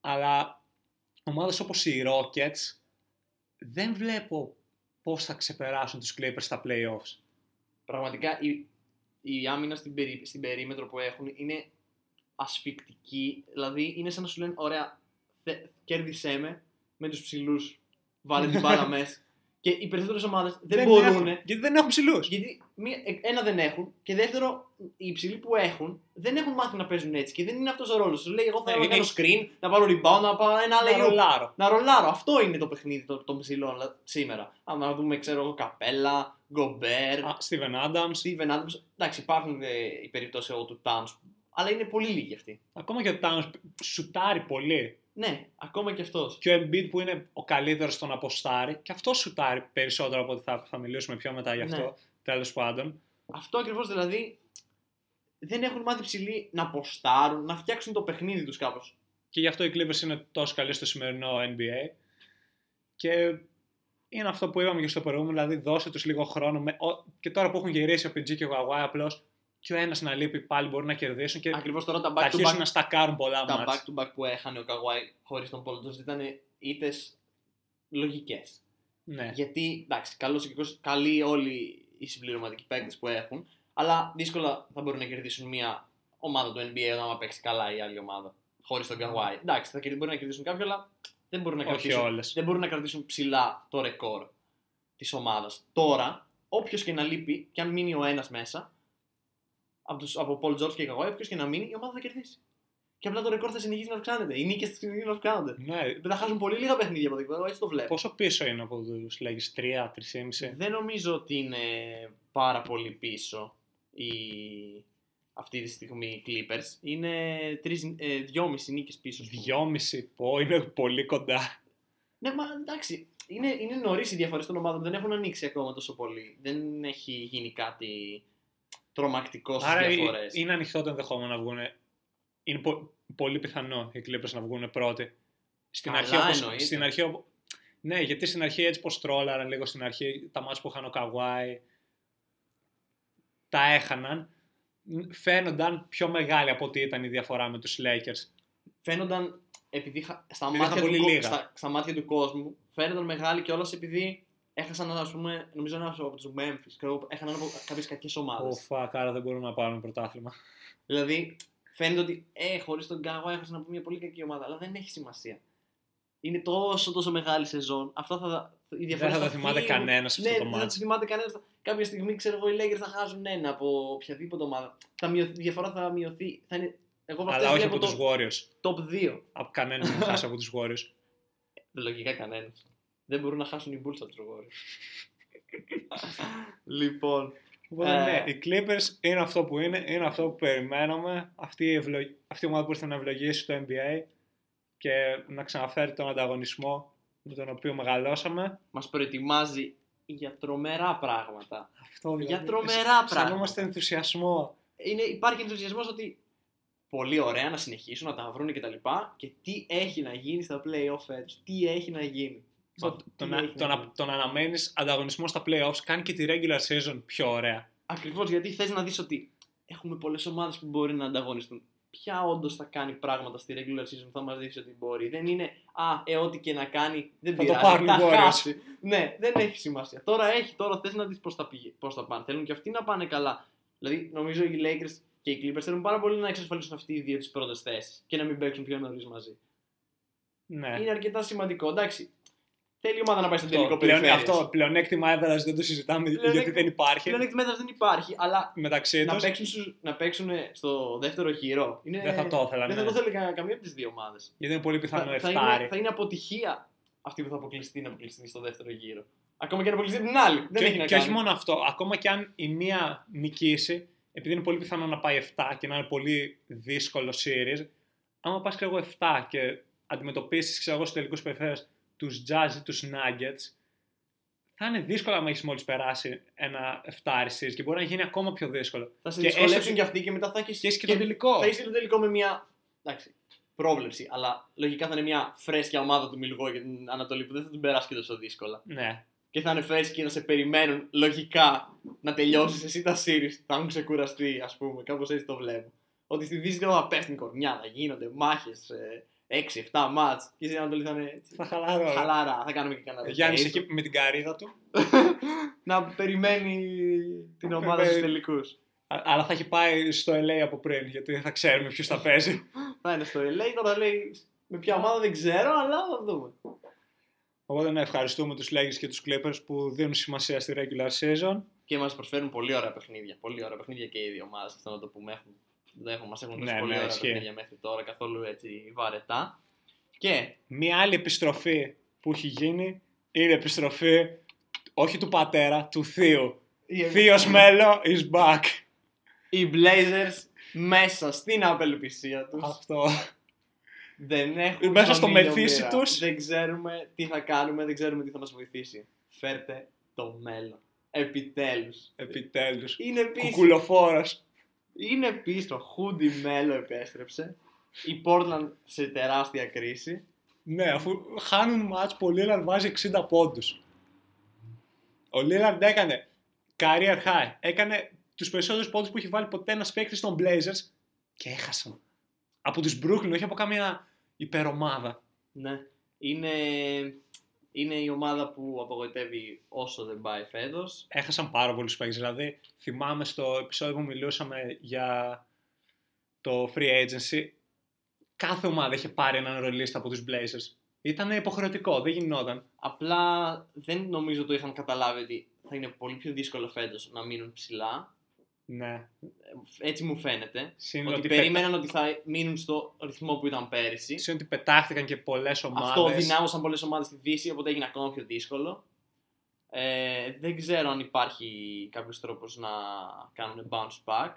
Αλλά ομάδες όπως οι Rockets δεν βλέπω πώς θα ξεπεράσουν τους Clippers στα playoffs. Πραγματικά η, η άμυνα στην, περί, στην περίμετρο που έχουν είναι ασφικτική. Δηλαδή είναι σαν να σου λένε: Ωραία, θε, κέρδισέ με με τους ψηλούς. Βάλε την μπάλα μέσα. Και οι περισσότερες ομάδες δεν, μπορούν. έχουν, γιατί δεν έχουν ψηλούς. Γιατί μία, ε, ένα δεν έχουν και δεύτερο, οι υψηλοί που έχουν δεν έχουν μάθει να παίζουν έτσι και δεν είναι αυτός ο ρόλος. Σου λέει: Εγώ θέλω Ναι, να κάνω είναι- screen, να πάρω rebound, να πάω ένα Να άλλο. ρολάρω. Να ρολάρω. Αυτό είναι το παιχνίδι των, των ψηλών λα- σήμερα. Αν να δούμε, ξέρω εγώ, Καπέλα, Γκομπέρ, Α, Steven Adams. Steven Adams. Εντάξει, υπάρχουν ε, οι περιπτώσεις του Towns αλλά είναι πολύ λίγοι αυτοί. Ακόμα και ο Towns σουτάρει πολύ. Ναι, ακόμα και αυτός. Και ο Embiid που είναι ο καλύτερος στον αποστάρι, και αυτό σουτάρει περισσότερο από ότι θα, θα μιλήσουμε πιο μετά γι' αυτό. Ναι. Τέλος πάντων. Αυτό ακριβώς δηλαδή δεν έχουν μάθει ψηλοί να ποστάρουν, να φτιάξουν το παιχνίδι τους κάπως. Και γι' αυτό οι Clippers είναι τόσο καλοί στο σημερινό NBA. Και είναι αυτό που είπαμε και στο προηγούμενο, δηλαδή δώσε τους λίγο χρόνο. Με, ο, και τώρα που έχουν γυρίσει ο PG και ο Kawhi, απλώς και ο ένας να λείπει πάλι μπορεί να κερδίσουν και Ακριβώς τώρα τα θα back to αρχίσουν back, να στακάρουν πολλά τα μάτς. back, to back που έχανε ο Καγουάη χωρίς τον Paul George ήταν ήττες λογικές. Ναι. Γιατί εντάξει, καλός και κακός, καλοί όλοι οι συμπληρωματικοί παίκτες που έχουν, αλλά δύσκολα θα μπορούν να κερδίσουν μια ομάδα του NBA άμα παίξει καλά η άλλη ομάδα. Χωρίς τον Καγουάη. Εντάξει, θα κερδί- μπορεί να κερδίσουν κάποιοι, αλλά δεν μπορούν να Όχι κρατήσουν, όλες. δεν μπορούν να κρατήσουν ψηλά το ρεκόρ της ομάδας. Τώρα, όποιος και να λείπει, και αν μείνει ο ένας μέσα, από, τους, από Paul George και Kawhi, όποιος και να μείνει, η ομάδα θα κερδίσει. Και απλά το ρεκόρ θα συνεχίσει να αυξάνεται. Οι νίκες θα συνεχίσουν να αυξάνονται. Ναι. Δεν θα χάσουν πολύ λίγα παιχνίδια από την εγώ έτσι το βλέπω. Πόσο πίσω είναι από τους λέγεις 3, 3,5. Δεν νομίζω ότι είναι πάρα πολύ πίσω η... αυτή τη στιγμή οι Clippers. Είναι τρεις, ε, δυόμιση νίκες πίσω. ας πούμε. 2,5 πω είναι πολύ κοντά. Ναι, μα εντάξει. Είναι, είναι νωρίς οι διαφορέ των ομάδων. Δεν έχουν ανοίξει ακόμα τόσο πολύ. Δεν έχει γίνει κάτι τρομακτικός στις Άρα διαφορές. είναι ανοιχτό το ενδεχόμενο να βγουν. Είναι πο- πολύ πιθανό οι Clippers να βγουν πρώτοι. Στην Καλά, αρχή, όπως, εννοείται. στην αρχή, οπ- ναι, γιατί στην αρχή έτσι πως τρόλαραν λίγο στην αρχή, τα μάτια που είχαν ο Καβάη, τα έχαναν, μ, φαίνονταν πιο μεγάλη από ό,τι ήταν η διαφορά με τους Lakers. Φαίνονταν επειδή χα- στα, Επειδή μάτια είχαν του, πολύ κο- λίγα. στα, στα μάτια του κόσμου φαίνονταν μεγάλη και όλα επειδή έχασαν, ας πούμε, νομίζω ένας από τους Memphis. Ξέρω, έχαναν από κάποιες κακές ομάδες. Ω, fuck, άρα δεν μπορούμε να πάρουμε πρωτάθλημα. Δηλαδή, φαίνεται ότι ε, χωρίς τον Κάγουα έχασαν από μια πολύ κακή ομάδα, αλλά δεν έχει σημασία. Είναι τόσο τόσο μεγάλη σεζόν. Αυτά θα, οι Δεν διαφορές θα τα θυμάται φύγουν. κανένας αυτό ναι, το δεν θα μάτς. το θυμάται κανένας. Κάποια στιγμή, ξέρω εγώ, οι Lakers θα χάσουν ένα από οποιαδήποτε ομάδα. Θα μειωθεί, η διαφορά θα μειωθεί. Θα είναι, εγώ από Αλλά αυτές όχι βλέπω από τους Warriors. το top 2. Από κανέναν δεν χάσει από τους Warriors. Λογικά κανένας. Δεν μπορούν να χάσουν οι Bulls από του Warriors. λοιπόν, Οπότε Ε, ναι, οι Clippers είναι αυτό που είναι, είναι αυτό που περιμέναμε. Αυτή η, ευλο... αυτή η ομάδα που ήρθε να ευλογήσει το NBA και να ξαναφέρει τον ανταγωνισμό με τον οποίο μεγαλώσαμε. μας προετοιμάζει για τρομερά πράγματα. Αυτό Για τρομερά αισθανόμαστε πράγματα. ενθουσιασμό. είναι, υπάρχει ενθουσιασμός ότι πολύ ωραία να συνεχίσουν, να τα βρουν και τα λοιπά. Και τι έχει να γίνει στα playoff φέτος, τι έχει να γίνει. Το, Τι το, έχει να, να το, να, γίνει. το να αναμένεις ανταγωνισμό στα playoffs κάνει και τη regular season πιο ωραία. Ακριβώς γιατί θες να δεις ότι έχουμε πολλές ομάδες που μπορεί να ανταγωνιστούν. Ποια όντως θα κάνει πράγματα στη regular season που θα μας δείξει ότι μπορεί. Δεν είναι Α, ε, ό,τι και να κάνει δεν Θα το πειράζει. πάρουν οι θα Warriors. χάσει. Ναι, δεν έχει σημασία. Τώρα έχει, τώρα θες να δεις πώς θα, πηγε- πώς θα πάνε. Θέλουν και αυτοί να πάνε καλά. Δηλαδή, νομίζω οι Lakers και οι Clippers θέλουν πάρα πολύ να εξασφαλίσουν αυτοί οι δύο τις πρώτες θέσεις και να μην παίξουν πιο νωρίς μαζί. Ναι. Είναι αρκετά σημαντικό. Εντάξει, θέλει η ομάδα να πάει στο τελικό Αυτό, πλεον, περιφέρειας. αυτό πλεονέκτημα έδρας δεν το συζητάμε Πλεονέκτημα- γιατί δεν υπάρχει Πλέον μέτρα δεν υπάρχει, αλλά μεταξύ να τους. παίξουν, στους- να παίξουν στο δεύτερο γύρο. Είναι... Δεν θα το ήθελα, Δεν ναι. θα το θέλει κα- καμία από τις δύο ομάδες. Γιατί είναι πολύ πιθανό Θα, θα, εφτάρι. είναι, θα είναι αποτυχία αυτή που θα αποκλειστεί να αποκλειστεί στο δεύτερο γύρο. Ακόμα και να αποκλειστεί την άλλη. Δεν και, έχει να και κάνει. όχι μόνο αυτό, ακόμα και αν η μία νικήσει, επειδή είναι πολύ πιθανό να πάει 7 και να είναι πολύ δύσκολο series, άμα πας και εγώ 7 και αντιμετωπίσεις ξέρω εγώ στους τελικούς περιφέρειες τους Jazz ή τους Nuggets, θα είναι δύσκολο να έχεις μόλις περάσει ένα 7 series και μπορεί να γίνει ακόμα πιο δύσκολο. Θα σε και δυσκολέψουν έστω- κι αυτοί και μετά θα έχεις. Και έχεις και τον τελικό. Θα έχεις το τελικό με μια. Εντάξει, πρόβλεψη. Αλλά λογικά θα είναι μια φρέσκια ομάδα του Μιλγό για την Ανατολή που δεν θα την περάσει και τόσο δύσκολα. Ναι. Και θα είναι φρέσκοι και θα σε περιμένουν λογικά να τελειώσεις εσύ τα series. Θα έχουν ξεκουραστεί, ας πούμε. Κάπως έτσι το βλέπω. Ότι στη Δύση δεν θα πέφτουν κορμιά, θα γίνονται μάχες. 6-7 μάτς και στην Ανατολή θα είναι έτσι. Θα χαλαρώ. Χαλάρα, θα κάνουμε και κανένα Γιάννης rotation. εκεί με την καρύδα του, να περιμένει την ομάδα Περιμένει. στους τελικούς. α- αλλά θα έχει πάει στο LA από πριν, γιατί δεν θα ξέρουμε ποιος θα παίζει. Θα είναι στο LA, τώρα λέει με ποια ομάδα δεν ξέρω, αλλά θα δούμε. Οπότε να ευχαριστούμε τους Lakers και τους Clippers που δίνουν σημασία στη regular season. Και μας προσφέρουν πολύ ωραία παιχνίδια. Πολύ ωραία παιχνίδια και οι δύο ομάδες, αυτό να το πούμε. Έχουν, δεν έχουν, μας έχουν δώσει Ναι, πολύ ναι, ωραία ισχύει. παιχνίδια μέχρι τώρα, καθόλου έτσι βαρετά. Και Μία άλλη επιστροφή που έχει γίνει είναι η επιστροφή όχι του πατέρα, του θείου. οι, Θείος Μέλο is back. οι Blazers μέσα στην απελπισία τους. Αυτό. Δεν έχουν Μέσα τον στο ήλιο μεθύσι μοίρα. τους. Δεν ξέρουμε τι θα κάνουμε, δεν ξέρουμε τι θα μας βοηθήσει. Φέρτε το μέλλον. Επιτέλους. Επιτέλους. Είναι πίσω. Κουκουλοφόρος. Είναι πίσω. Χούντι Μέλο επέστρεψε. Η Portland σε τεράστια κρίση. Ναι, αφού χάνουν μάτς που ο Λίλαρντ βάζει 60 πόντους. Ο Λίλαρντ έκανε career high. Έκανε τους περισσότερους πόντους που έχει βάλει ποτέ ένας παίκτης των Blazers και έχασαν. Από τους Brooklyn, όχι από καμία υπερομάδα. Ναι. Είναι, είναι η ομάδα που απογοητεύει όσο δεν πάει φέτος. Έχασαν πάρα πολλούς παίκτες. Δηλαδή, θυμάμαι στο επεισόδιο που μιλούσαμε για το free agency, κάθε ομάδα είχε πάρει έναν ρολίστα από τους Blazers. Ήταν υποχρεωτικό, δεν γινόταν. Απλά δεν νομίζω το είχαν καταλάβει ότι θα είναι πολύ πιο δύσκολο φέτος να μείνουν ψηλά. Ναι. Έτσι μου φαίνεται. Συν ότι ότι, περίμεναν ότι θα μείνουν στο ρυθμό που ήταν πέρυσι. συν ότι πετάχτηκαν και πολλές ομάδες. Αυτό δυνάμωσαν πολλές ομάδες στη Δύση, οπότε έγινε ακόμα πιο δύσκολο. Ε, δεν ξέρω αν υπάρχει κάποιος τρόπος να κάνουν bounce back.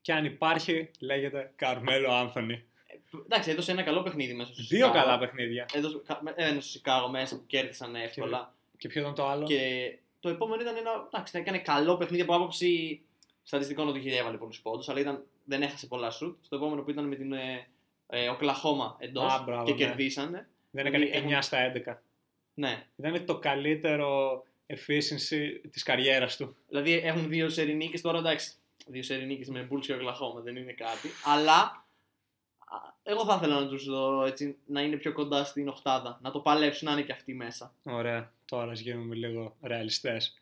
Και αν υπάρχει, λέγεται Καρμέλο Άνθονη. Ε, εντάξει, έδωσε ένα καλό παιχνίδι μέσα στο Δύο Σικάγο. καλά παιχνίδια. Έδωσε κα- ένα στο Σικάγο μέσα που κέρδισαν εύκολα. Και ποιο ήταν το άλλο; Και το επόμενο ήταν ένα. Εντάξει, έκανε καλό παιχνίδι από άποψη στατιστικών ότι είχε έβαλε πολλούς πόντου, αλλά ήταν, δεν έχασε πολλά σουτ. Στο επόμενο που ήταν με την ε, ε, Οκλαχώμα εντός Α, μπράβο, και ναι. κερδίσανε. Δεν έκανε έχουν- 9 στα 11. Ναι. Ήταν το καλύτερο efficiency της καριέρας του. Δηλαδή έχουν δύο σερι νίκες τώρα, εντάξει. Δύο σερι νίκες με Bulls και Οκλαχώμα δεν είναι κάτι. Αλλά α, εγώ θα ήθελα να τους δω έτσι, να είναι πιο κοντά στην οχτάδα. Να το παλέψουν να είναι και αυτοί μέσα. Ωραία, τώρα ας γίνουμε λίγο ρεαλιστές.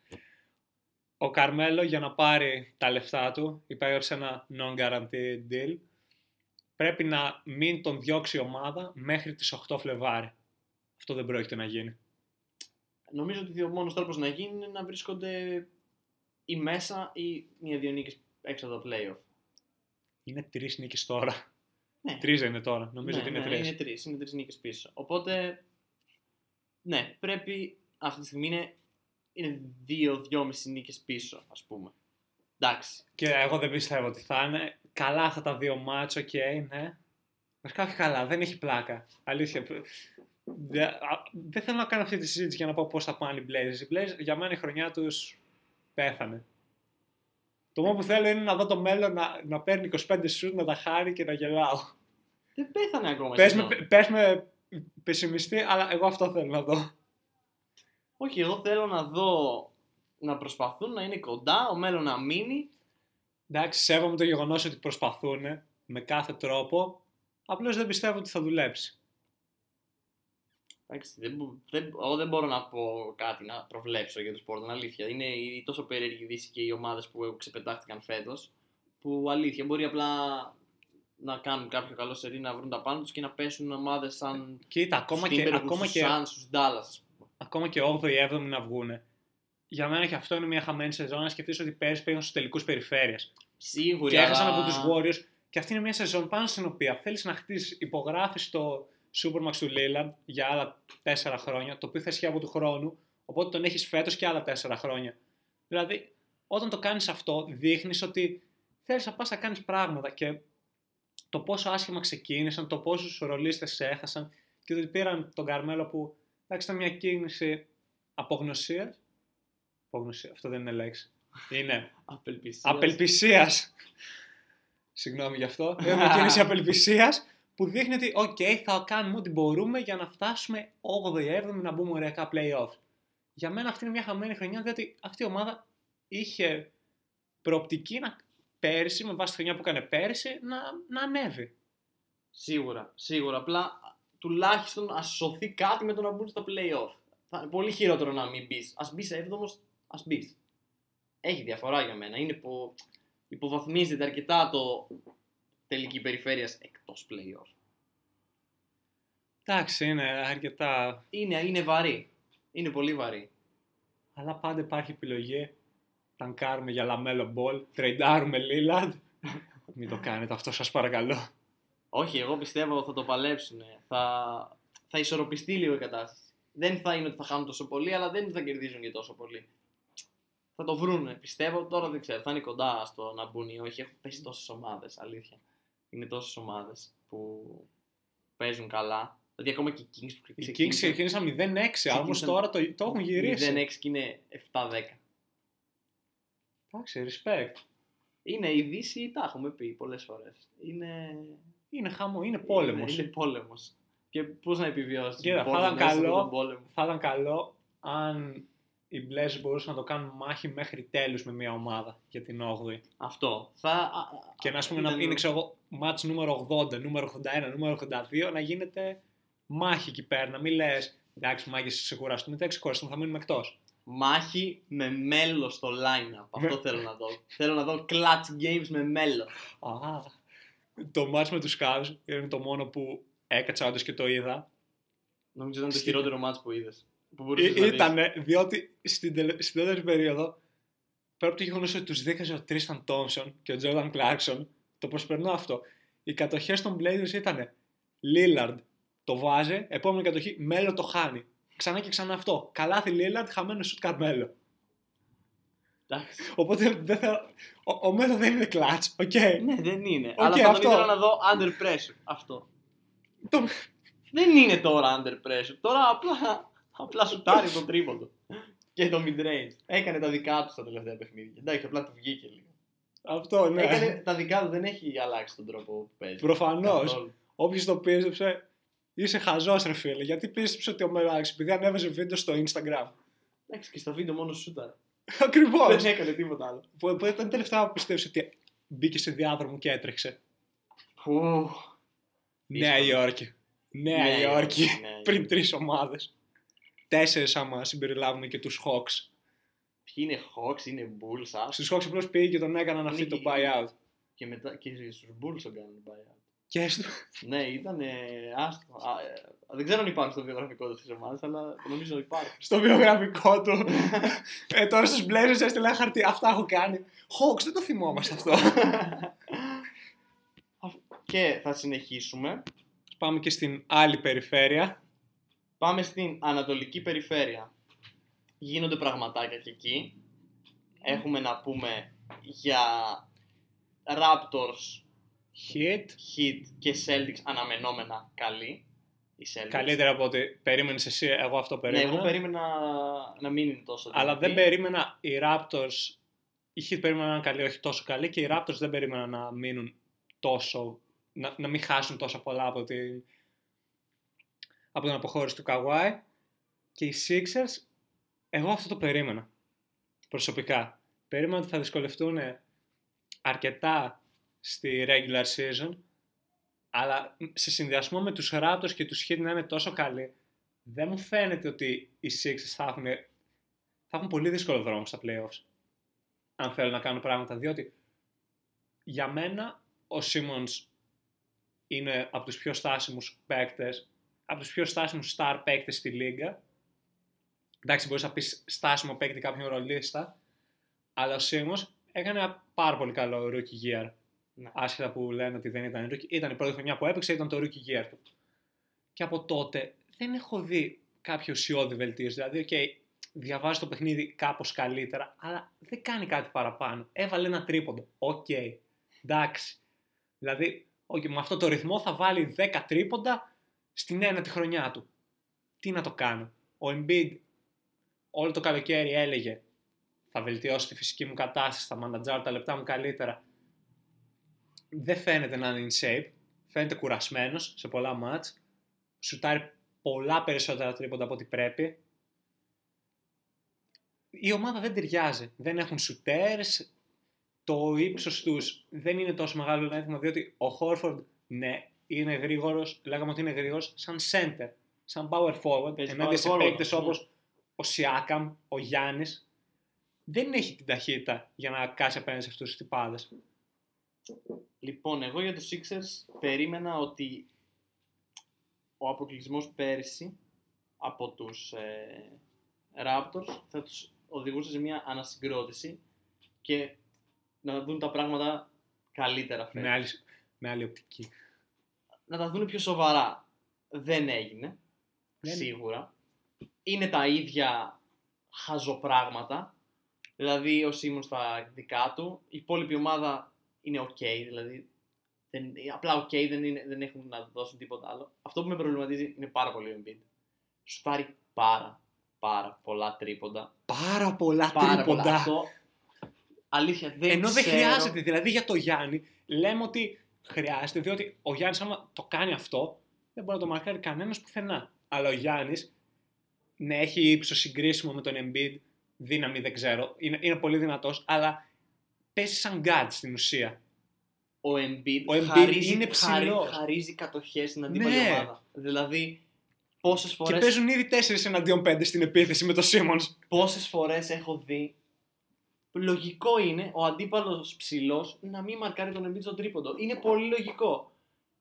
Ο Καρμέλο για να πάρει τα λεφτά του υπέγραψε ένα non-guaranteed deal. Πρέπει να μην τον διώξει η ομάδα μέχρι τις 8 Φλεβάρι. Αυτό δεν πρόκειται να γίνει. Νομίζω ότι ο μόνος τρόπος να γίνει είναι να βρίσκονται ή μέσα ή μία-δύο νίκες έξω από το playoff. Είναι τρεις νίκες τώρα. Ναι. Τρεις δεν είναι τώρα. Νομίζω ναι, ότι είναι ναι, τρεις. Είναι τρεις, είναι τρεις νίκες πίσω. Οπότε, ναι, πρέπει αυτή τη στιγμή είναι, είναι δύο-δυόμιση νίκες πίσω, ας πούμε. Εντάξει. Και εγώ δεν πιστεύω ότι θα είναι. Καλά αυτά τα δύο μάτσο, οκ, ναι. Βασικά όχι καλά, δεν έχει πλάκα. Αλήθεια. Δεν, α, δεν θέλω να κάνω αυτή τη συζήτηση για να πω πώς θα πάνε οι Blazers. Οι Blazers για μένα η χρονιά τους πέθανε. Το μόνο που θέλω είναι να δω το μέλλον να, να παίρνει 25 σουτ, να τα χάρει και να γελάω. Δεν πέθανε ακόμα. η Πες σεζόν. με, πες με πεσημιστή, αλλά εγώ αυτό θέλω να δω. Όχι, εγώ θέλω να δω να προσπαθούν να είναι κοντά, ο μέλλον να μείνει. Εντάξει, σέβομαι το γεγονός ότι προσπαθούν με κάθε τρόπο. Απλώς δεν πιστεύω ότι θα δουλέψει. Εντάξει, δεν, μπο- δεν, εγώ δεν μπορώ να πω κάτι να προβλέψω για τους Portland, αλήθεια. Είναι η τόσο περίεργη δύση και οι ομάδες που ξεπετάχτηκαν φέτος, που αλήθεια μπορεί απλά να κάνουν κάποιο καλό σερί, να βρουν τα πάνω τους και να πέσουν ομάδες σαν Κοίτα, ακόμα στους και, Timberwolves, ακόμα στους και, Suns, στους Dallas, ας πούμε. Ακόμα και 8η, 7η να βγουν. Για μένα και αυτό είναι μια χαμένη σεζόν. Να σκεφτείς ότι πέρυσι πήγαν στους τελικούς περιφέρεια. Σίγουρα. Και έχασαν αλλά- από τους Warriors. Και αυτή είναι μια σεζόν πάνω στην οποία θέλεις να χτίσεις, υπογράφεις το Supermax του Lillard για άλλα 4 χρόνια, το οποίο θα ισχύει από του χρόνου. Οπότε τον έχεις φέτος και άλλα 4 χρόνια. Δηλαδή, όταν το κάνεις αυτό, δείχνεις ότι θέλεις να πας να κάνεις πράγματα. Και το πόσο άσχημα ξεκίνησαν, το πόσους ρολίστες σε έχασαν και το ότι πήραν τον Καρμέλο που εντάξει ήταν μια κίνηση απογνωσίας. Απογνωσία, αυτό δεν είναι λέξη. Είναι Απελπισίας. απελπισίας. Συγγνώμη γι' αυτό. Είναι μια κίνηση απελπισίας που δείχνει ότι, οκ, θα κάνουμε ό,τι μπορούμε για να φτάσουμε 8η-7η να μπούμε οριακά playoff. Για μένα αυτή είναι μια χαμένη χρονιά, διότι αυτή η ομάδα είχε προοπτική να πέρυσι, με βάση τη χρονιά που έκανε πέρυσι, να, να ανέβει. Σίγουρα, σίγουρα. Απλά τουλάχιστον ας σωθεί κάτι με το να μπουν στα playoff. Θα είναι πολύ χειρότερο να μην μπεις. Α μπεις έβδομος, ας μπεις. Έχει διαφορά για μένα. Είναι που υποβαθμίζεται αρκετά το τελική περιφέρεια εκτός playoff. Εντάξει, είναι αρκετά. Είναι, είναι βαρύ. Είναι πολύ βαρύ. Αλλά πάντα υπάρχει επιλογή. Τανκάρουμε για λαμέλο μπολ, τρεϊντάρουμε Λίλαντ. Μην το κάνετε αυτό, σας παρακαλώ. Όχι, εγώ πιστεύω θα το παλέψουν. Θα, θα ισορροπιστεί λίγο η κατάσταση. Δεν θα είναι ότι θα χάνουν τόσο πολύ, αλλά δεν θα κερδίζουν και τόσο πολύ. θα το βρούνε. Πιστεύω τώρα δεν ξέρω. Θα είναι κοντά στο να μπουν ή όχι. Έχουν πέσει τόσες ομάδες. Αλήθεια. Είναι τόσες ομάδες που παίζουν καλά. Δηλαδή ακόμα και οι Kings που Οι Kings ξεκίνησαν 0-6, όμω ξεκίνησαν τώρα το, το έχουν γυρίσει. 0-6 και είναι 7-10. Εντάξει, respect. Είναι η Δύση, τα έχουμε πει πολλές φορές. Είναι. Είναι χαμό, είναι πόλεμος. Είναι, είναι πόλεμος. Και πώς να επιβιώσεις. Κοίτα, θα ήταν καλό, θα ήταν καλό αν οι Blazers μπορούσαν να το κάνουν μάχη μέχρι τέλους με μια ομάδα για την 8η. Αυτό. Θα... Και να, πούμε, ήταν- να είναι ξέρω εγώ, μάτς νούμερο 80, νούμερο 81, νούμερο 82, να γίνεται μάχη εκεί πέρα. Να μην λες, εντάξει, μάχη, ξεκουραστούμε, δεν ξεκουραστούμε, θα μείνουμε εκτός. Μάχη με μέλο στο line-up. Αυτό Με- θέλω να δω. θέλω να δω clutch games με μέλο. Α, το μάτς με τους Cavs είναι το μόνο που έκατσα όντως και το είδα. Νομίζω ήταν το Στην- χειρότερο match που είδες. Που μπορούσες να δεις. Ήταν, διότι στην, τελε... στην δεύτερη περίοδο, πέρα από το γεγονός ότι τους δίκασε ο Τρίσταν Τόμψον και ο Τζόρνταν Κλάρκσον, το προσπερνώ αυτό. Οι κατοχές των Blazers ήταν Λίλαρντ το βάζει, επόμενη κατοχή Μέλο το χάνει. Ξανά και ξανά αυτό. Καλάθι Λίλαρντ, χαμένος σουτ Καρμέλο. Εντάξει. Οπότε δεν θέλω... ο, ο Μέλο δεν είναι clutch, OK. Ναι, δεν είναι. Αλλά θα αυτό. τον ήθελα να δω under pressure. Αυτό. Το- Δεν είναι τώρα under pressure. Τώρα απλά, απλά σουτάρει το τρίποντο. Και το mid range. Έκανε τα δικά του στα τελευταία παιχνίδια. Εντάξει, απλά του βγήκε λίγο. Αυτό, ναι. Έκανε τα δικά του, δεν έχει αλλάξει τον τρόπο που παίζει. Προφανώς. Καθόλου. Όποιος το πίστεψε, είσαι χαζός, ρε φίλε. Γιατί πίστεψε ότι ο Μελάξ, επειδή ανέβαζε βίντεο στο Instagram. Εντάξει, και στα βίντεο μόνο σούταρε. Ακριβώς. Δεν έκανε τίποτα άλλο. Που, που ήταν τελευταία που πιστεύεις ότι μπήκε σε διάδρομο και έτρεξε. Που... Νέα Υόρκη. Νέα Νέα Υόρκη. Υόρκη, ναι. Πριν τρεις ομάδες. Τέσσερις, άμα συμπεριλάβουμε και τους Hawks. Ποιοι είναι Hawks, είναι Bulls, ας. Στους Hawks απλώς πήγε και τον έκαναν αυτή Είναι το και- buyout. Και μετά και στους Bulls τον κάνουν buyout. Και στο... Ναι, ήταν άστο. Α, ε, δεν ξέρω αν υπάρχουν στο βιογραφικό τους της ομάδας, αλλά νομίζω υπάρχουν. στο βιογραφικό του. ε, τώρα στους Blazers έστειλε ένα χαρτί. Αυτά έχω κάνει. Hawks, δεν το θυμόμαστε αυτό. και θα συνεχίσουμε. Πάμε και στην άλλη περιφέρεια. Πάμε στην Ανατολική Περιφέρεια. Γίνονται πραγματάκια και εκεί. Έχουμε να πούμε για Raptors, Hit. Heat και Celtics αναμενόμενα καλή. Οι Celtics. Καλύτερα από ό,τι περίμενες εσύ, εγώ αυτό Ναι, περίμενα. εγώ περίμενα να μην είναι τόσο Αλλά δεν δυνατή. περίμενα οι Raptors. Οι Heat περίμενα να είναι καλοί, όχι τόσο καλοί. Και οι Raptors δεν περίμενα να μείνουν τόσο. να, να μην χάσουν τόσο πολλά από την, από την αποχώρηση του Kawhi. Και οι Sixers, εγώ αυτό το περίμενα. Προσωπικά. Περίμενα ότι θα δυσκολευτούν αρκετά στη regular season. Αλλά σε συνδυασμό με τους Raptors και τους Heat να είναι τόσο καλοί, δεν μου φαίνεται ότι οι Sixers θα έχουν, θα έχουν πολύ δύσκολο δρόμο στα playoffs. Αν θέλουν να κάνουν πράγματα. Διότι για μένα ο Simmons είναι από τους πιο στάσιμους παίκτες, από τους πιο στάσιμους star παίκτες στη λίγα. Εντάξει, μπορείς να πεις στάσιμο παίκτη κάποιον ρολίστα, αλλά ο Simmons έκανε ένα πάρα πολύ καλό rookie year. Ναι. Άσχετα που λένε ότι δεν ήταν rookie. Ήταν η πρώτη χρονιά που έπαιξε, ήταν το rookie year του. Και από τότε δεν έχω δει κάποιο ουσιώδη βελτίωση. Δηλαδή, okay, διαβάζει το παιχνίδι κάπως καλύτερα, αλλά δεν κάνει κάτι παραπάνω. Έβαλε ένα τρίποντο. Οκ. Εντάξει. Δηλαδή, okay, με αυτό το ρυθμό θα βάλει 10 τρίποντα στην ένατη χρονιά του. Τι να το κάνω. Ο Embiid όλο το καλοκαίρι έλεγε θα βελτιώσει τη φυσική μου κατάσταση, θα μανατζάρω τα λεπτά μου καλύτερα. Δεν φαίνεται να είναι in shape. Φαίνεται κουρασμένος σε πολλά μάτς. Σουτάρει πολλά περισσότερα τρίποντα από ό,τι πρέπει. Η ομάδα δεν ταιριάζει. Δεν έχουν shooters. Το ύψος τους δεν είναι τόσο μεγάλο ένθιμα διότι ο Χόρφορντ, ναι, είναι γρήγορος. Λέγαμε ότι είναι γρήγορος σαν center, σαν power forward. Παίζει Ενάντια power σε forward, παίκτες ναι. όπως ο Σιάκαμ, ο Γιάννης. Δεν έχει την ταχύτητα για να κάσει απέναντι σε αυτούς τους τυπάδες. Λοιπόν, εγώ για τους Sixers περίμενα ότι ο αποκλεισμός πέρυσι από τους ε, Raptors θα τους οδηγούσε σε μια ανασυγκρότηση και να δουν τα πράγματα καλύτερα φέτος. Με άλλη, με άλλη οπτική. Να τα δουν πιο σοβαρά. Δεν έγινε, Δεν- σίγουρα. Είναι τα ίδια χαζοπράγματα. Δηλαδή ο Σίμον στα δικά του, η υπόλοιπη ομάδα είναι ok, δηλαδή δεν, απλά ok, δεν, είναι, δεν έχουν να δώσουν τίποτα άλλο. Αυτό που με προβληματίζει είναι πάρα πολύ ο Embiid. Σουτάρει πάρα, πάρα πολλά τρίποντα. Πάρα πολλά Πάρα τρίποντα. πολλά. Αυτό, αλήθεια, δεν Ενώ δεν ξέρω. χρειάζεται. Δηλαδή για το Γιάννη λέμε ότι χρειάζεται, διότι ο Γιάννης, άμα το κάνει αυτό, δεν μπορεί να το μαρκάρει κανένας πουθενά. Αλλά ο Γιάννης ναι, έχει ύψος συγκρίσιμο με τον Embiid, δύναμη δεν ξέρω, είναι, είναι πολύ δυνατός, αλλά παίζει σαν guard στην ουσία. Ο Embiid, Ο Embiid χαρίζει, είναι χαρί- ψηλός. χαρίζει κατοχές στην αντίπαλη Ναι. ομάδα. Δηλαδή, πόσες Και φορές, παίζουν ήδη 4 εναντίον 5 στην επίθεση με τον Σίμον. πόσες φορές έχω δει λογικό είναι ο αντίπαλος ψηλός να μην μαρκάρει τον Embiid στο τρίποντο. Είναι πολύ λογικό.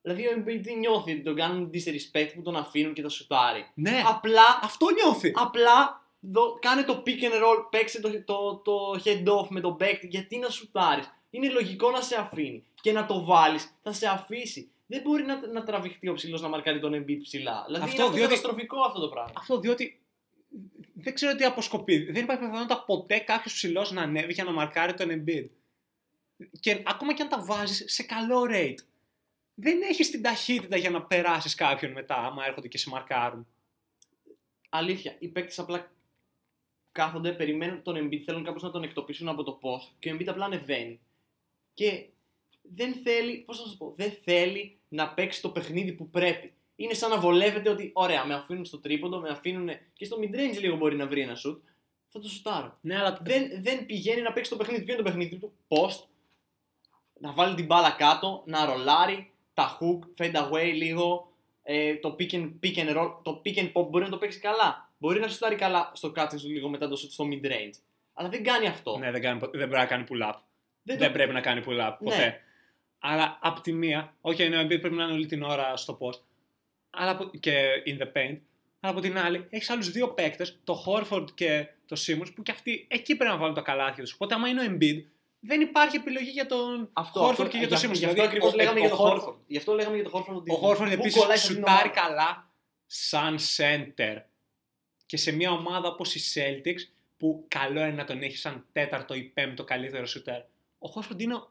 Δηλαδή ο Embiid τι νιώθει ότι τον κάνουν disrespect που τον αφήνουν και το σουτάρει. Ναι, Απλά, αυτό νιώθει. απλά δω, κάνε το pick and roll, παίξε το, το, το head off με τον back, γιατί να σουτάρεις. Είναι λογικό να σε αφήνει και να το βάλεις, θα σε αφήσει. Δεν μπορεί να, να τραβηχτεί ο ψηλός να μαρκάρει τον Embiid ψηλά. Δηλαδή Αυτό, είναι διότι- καταστροφικό αυτό το πράγμα. Αυτό διότι δεν ξέρω τι αποσκοπεί. Δεν υπάρχει πιθανότητα ποτέ κάποιος ψηλός να ανέβει για να μαρκάρει τον Embiid. Και ακόμα και αν τα βάζεις σε καλό rate, δεν έχεις την ταχύτητα για να περάσεις κάποιον μετά, άμα έρχονται και σε μαρκάρουν. Αλήθεια, οι παίκτες απλά κάθονται, περιμένουν τον Embiid, θέλουν κάπως να τον εκτοπίσουν από το post και ο Embiid απλά ανεβαίνει. Και δεν θέλει, πώς να σας πω, δεν θέλει να παίξει το παιχνίδι που πρέπει. Είναι σαν να βολεύεται ότι, ωραία, με αφήνουν στο τρίποντο, με αφήνουν και στο mid-range λίγο μπορεί να βρει ένα shoot, θα το σουτάρω. Ναι, αλλά Δεν, δεν πηγαίνει να παίξει το παιχνίδι. Ποιο είναι το παιχνίδι του, post, να βάλει την μπάλα κάτω, να ρολάρει, τα hook, fade away λίγο, ε, το pick and, pick and roll, το pick and pop μπορεί να το παίξει καλά. Μπορεί να σουτάρει καλά στο catching σου λίγο μετά το shoot στο mid range. Αλλά δεν κάνει αυτό. ναι, δεν, κάνει, δεν πρέπει να κάνει pull-up. Δεν Δεν, το- πρέπει να κάνει pull-up ποτέ. Ναι. Αλλά απ' τη μία, όχι, okay, ο Embiid πρέπει να είναι όλη την ώρα στο post αλλά, από- και in the paint. Αλλά από την άλλη, έχεις άλλους δύο παίκτες, το Horford και το Simmons, που και αυτοί εκεί πρέπει να βάλουν τα καλάθια τους. Οπότε, άμα είναι ο Embiid, δεν υπάρχει επιλογή για τον Αυτό, Horford αυτό, και για τον γι' Simmons. αυτό Δηλαδή, ακριβώς ο- λέγαμε ο για το Horford- Horford. Γι' αυτό λέγαμε για το Horford. ότι Ο Horford πού επίσης κολλάει σε αυτήν την σουτάρει ομάδα. καλά σαν center. Και σε μια ομάδα όπως οι Celtics, που καλό είναι να τον έχει σαν τέταρτο ή πέμπτο καλύτερο σουτέρ. Ο Horford είναι ο-